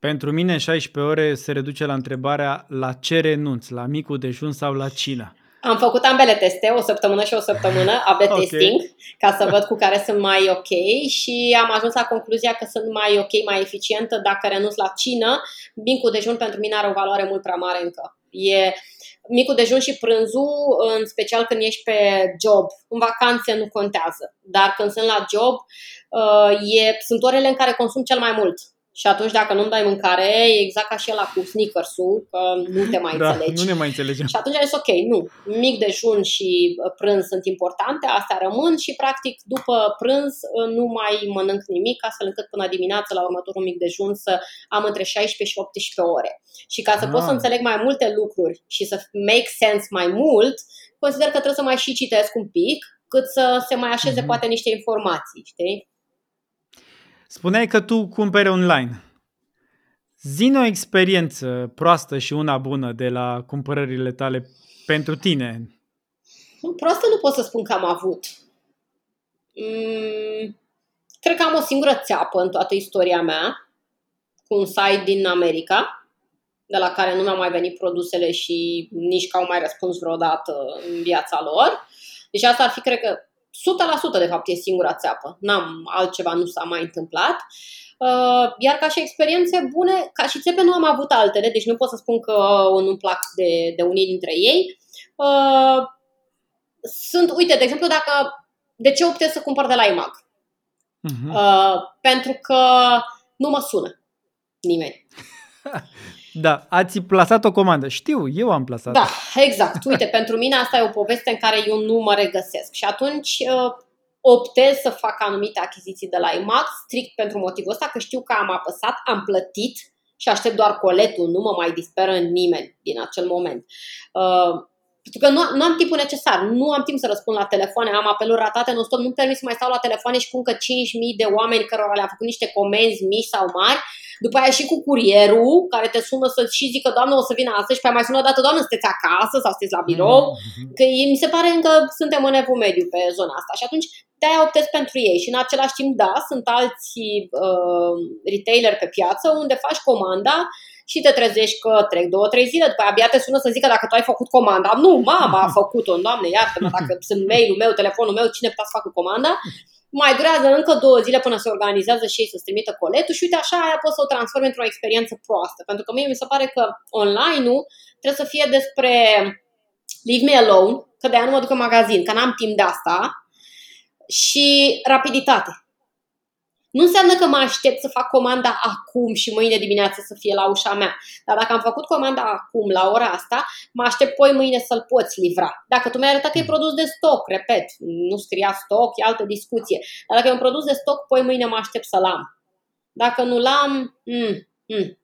Pentru mine 16 ore se reduce la întrebarea la ce renunț, la micul dejun sau la cină. Am făcut ambele teste, o săptămână și o săptămână, <laughs> AB okay. testing, ca să văd cu care sunt mai ok și am ajuns la concluzia că sunt mai ok, mai eficientă dacă renunț la cină. Micul dejun pentru mine are o valoare mult prea mare încă. E micul dejun și prânzul, în special când ești pe job, în vacanțe nu contează, dar când sunt la job, uh, e, sunt orele în care consum cel mai mult. Și atunci dacă nu-mi dai mâncare, e exact ca și la cu sneakers-ul, că nu te mai da, înțelegi. nu ne mai înțelegem. Și atunci am zis, ok, nu, mic dejun și uh, prânz sunt importante, astea rămân și practic după prânz uh, nu mai mănânc nimic, astfel încât până dimineață la următorul mic dejun să am între 16 și 18 ore. Și ca să ah. pot să înțeleg mai multe lucruri și să make sense mai mult, consider că trebuie să mai și citesc un pic, cât să se mai așeze mm-hmm. poate niște informații, știi? Spuneai că tu cumperi online. Zine o experiență proastă și una bună de la cumpărările tale pentru tine. Proastă nu pot să spun că am avut. Mm, cred că am o singură țeapă în toată istoria mea, cu un site din America, de la care nu mi-au mai venit produsele și nici că au mai răspuns vreodată în viața lor. Deci asta ar fi, cred că, 100% de fapt e singura țeapă. N-am altceva, nu s-a mai întâmplat. Uh, iar ca și experiențe bune, ca și țepe nu am avut altele, deci nu pot să spun că uh, nu-mi plac de, de unii dintre ei. Uh, sunt, uite, de exemplu, dacă de ce optez să cumpăr de la IMAG? Uh-huh. Uh, pentru că nu mă sună nimeni. <laughs> Da, ați plasat o comandă. Știu, eu am plasat. Da, exact. Uite, <laughs> pentru mine asta e o poveste în care eu nu mă regăsesc. Și atunci uh, optez să fac anumite achiziții de la IMAX strict pentru motivul ăsta că știu că am apăsat, am plătit și aștept doar coletul, nu mă mai disperă nimeni din acel moment. Uh, pentru că nu, nu am timpul necesar, nu am timp să răspund la telefoane, am apeluri ratate nu stop nu-mi permit să mai stau la telefoane și cu încă 5.000 de oameni cărora le-am făcut niște comenzi mici sau mari după aia și cu curierul care te sună să și zică, doamnă, o să vină astăzi. Și pe mai sună o dată, doamnă, sunteți acasă sau sunteți la birou, mm-hmm. că mi se pare încă suntem în evul mediu pe zona asta. Și atunci de-aia optez pentru ei. Și în același timp, da, sunt alți uh, retailer pe piață unde faci comanda și te trezești că trec două, trei zile, după aia abia te sună să zică dacă tu ai făcut comanda. Nu, mama a <laughs> făcut-o, doamne, iartă-mă, dacă sunt mail-ul meu, telefonul meu, cine poate să facă comanda mai durează încă două zile până se organizează și ei să-ți trimită coletul și uite așa aia poți să o transformi într-o experiență proastă. Pentru că mie mi se pare că online-ul trebuie să fie despre leave me alone, că de-aia nu mă duc în magazin, că n-am timp de asta, și rapiditate. Nu înseamnă că mă aștept să fac comanda acum și mâine dimineață să fie la ușa mea. Dar dacă am făcut comanda acum, la ora asta, mă aștept poi mâine să-l poți livra. Dacă tu mi-ai arătat că e produs de stoc, repet, nu scria stoc, e altă discuție. Dar dacă e un produs de stoc, poi mâine mă aștept să-l am. Dacă nu l-am, mm, mm.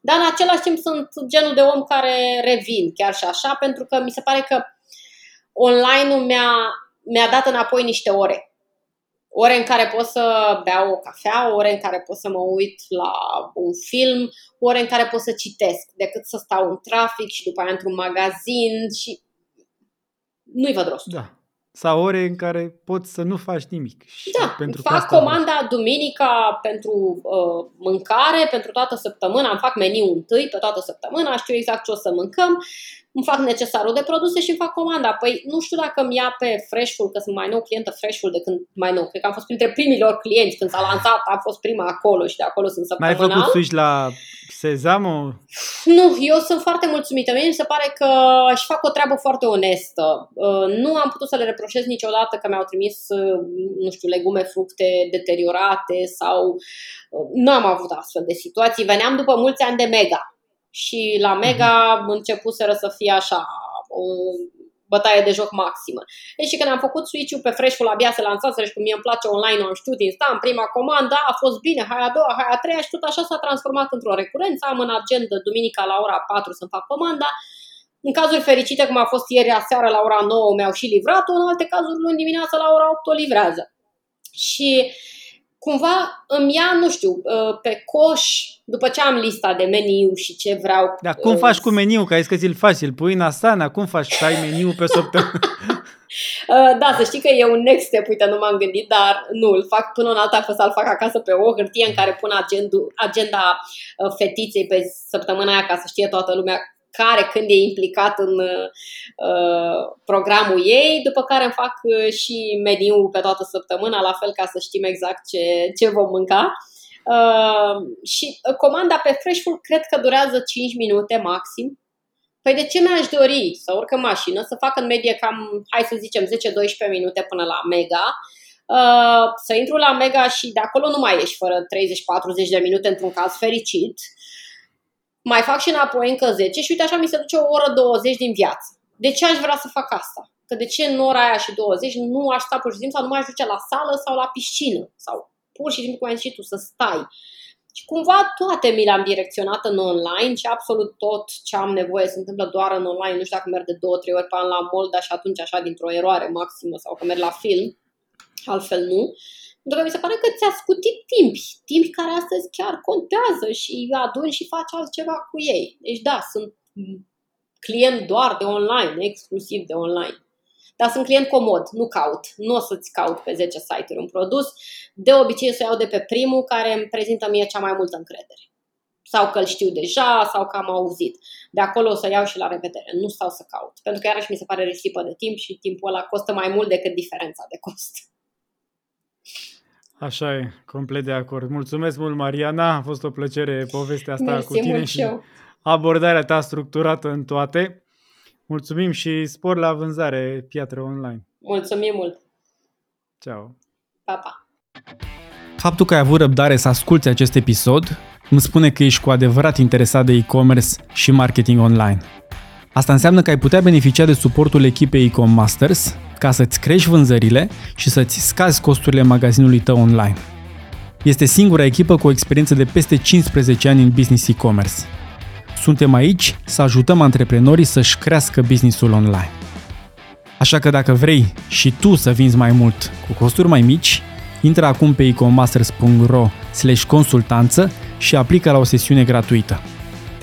Dar în același timp sunt genul de om care revin chiar și așa, pentru că mi se pare că online-ul mi-a, mi-a dat înapoi niște ore ore în care pot să beau o cafea, ore în care pot să mă uit la un film, ore în care pot să citesc, decât să stau în trafic și după aia într-un magazin și nu-i văd rostul. Da. Sau ore în care poți să nu faci nimic. Și da, pentru fac asta comanda duminica pentru uh, mâncare, pentru toată săptămâna, îmi fac meniu întâi pe toată săptămâna, știu exact ce o să mâncăm îmi fac necesarul de produse și îmi fac comanda. Păi nu știu dacă îmi ia pe Freshful, că sunt mai nou clientă Freshful de când mai nou. Cred că am fost printre primilor clienți când s-a lansat, am fost prima acolo și de acolo sunt săptămânal. Mai ai făcut switch la Sezamo? Nu, eu sunt foarte mulțumită. Mie mi se pare că și fac o treabă foarte onestă. Uh, nu am putut să le reproșez niciodată că mi-au trimis, uh, nu știu, legume, fructe deteriorate sau uh, nu am avut astfel de situații. Veneam după mulți ani de mega și la Mega începuseră să fie așa o bătaie de joc maximă. Deci când am făcut switch-ul pe Freshful, abia se lansase și cum mie îmi place online, am știut instant, prima comandă, a fost bine, hai a doua, hai a treia și tot așa s-a transformat într-o recurență. Am în agenda duminica la ora 4 să fac comanda. În cazuri fericite, cum a fost ieri seara la ora 9, mi-au și livrat-o, în alte cazuri luni dimineața la ora 8 o livrează. Și cumva îmi ia, nu știu, uh, pe coș, după ce am lista de meniu și ce vreau. Dar cum uh, faci cu meniu? Că ai zis că ți-l faci, îl pui în Asana, cum faci să ai meniu pe săptămână? <laughs> <laughs> Uh, da, să știi că e un next step, uite, nu m-am gândit, dar nu, îl fac până în alta, să-l fac acasă pe o hârtie în care pun agendu, agenda fetiței pe săptămâna aia ca să știe toată lumea care când e implicat în uh, programul ei, după care îmi fac uh, și meniul pe toată săptămâna, la fel ca să știm exact ce, ce vom mânca. Uh, și comanda pe Freshful cred că durează 5 minute maxim. Păi de ce mi-aș dori să urc în mașină, să fac în medie cam, hai să zicem, 10-12 minute până la mega, uh, să intru la mega și de acolo nu mai ieși fără 30-40 de minute într-un caz fericit, mai fac și înapoi încă 10 și uite așa mi se duce o oră 20 din viață. De ce aș vrea să fac asta? Că de ce în ora aia și 20 nu aș sta pur și simplu sau nu mai aș duce la sală sau la piscină sau pur și simplu, cum ai zis tu, să stai. Și cumva toate mi le-am direcționat în online și absolut tot ce am nevoie se întâmplă doar în online. Nu știu dacă merg de două, trei ori pe an la mall, dar și atunci așa dintr-o eroare maximă sau că merg la film, altfel nu. Pentru că mi se pare că ți-a scutit timp, timp care astăzi chiar contează și aduni și faci altceva cu ei. Deci da, sunt client doar de online, exclusiv de online. Dar sunt client comod, nu caut. Nu o să-ți caut pe 10 site-uri un produs. De obicei să iau de pe primul care îmi prezintă mie cea mai multă încredere. Sau că îl știu deja, sau că am auzit. De acolo o să iau și la revedere. Nu stau să caut. Pentru că iarăși mi se pare risipă de timp și timpul ăla costă mai mult decât diferența de cost. Așa e, complet de acord. Mulțumesc mult, Mariana. A fost o plăcere povestea asta Mersi cu tine și eu. abordarea ta structurată în toate. Mulțumim și spor la vânzare piatră online. Mulțumim mult! Ciao! Pa, pa! Faptul că ai avut răbdare să asculti acest episod îmi spune că ești cu adevărat interesat de e-commerce și marketing online. Asta înseamnă că ai putea beneficia de suportul echipei Ecom Masters ca să-ți crești vânzările și să-ți scazi costurile magazinului tău online. Este singura echipă cu o experiență de peste 15 ani în business e-commerce suntem aici să ajutăm antreprenorii să-și crească businessul online. Așa că dacă vrei și tu să vinzi mai mult cu costuri mai mici, intră acum pe ecomasters.ro consultanță și aplică la o sesiune gratuită.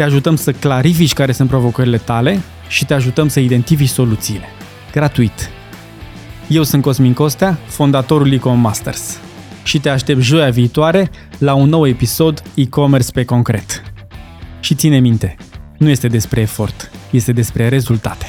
Te ajutăm să clarifici care sunt provocările tale și te ajutăm să identifici soluțiile. Gratuit. Eu sunt Cosmin Costea, fondatorul Ecom Masters și te aștept joia viitoare la un nou episod e-commerce pe concret. Și ține minte, nu este despre efort, este despre rezultate.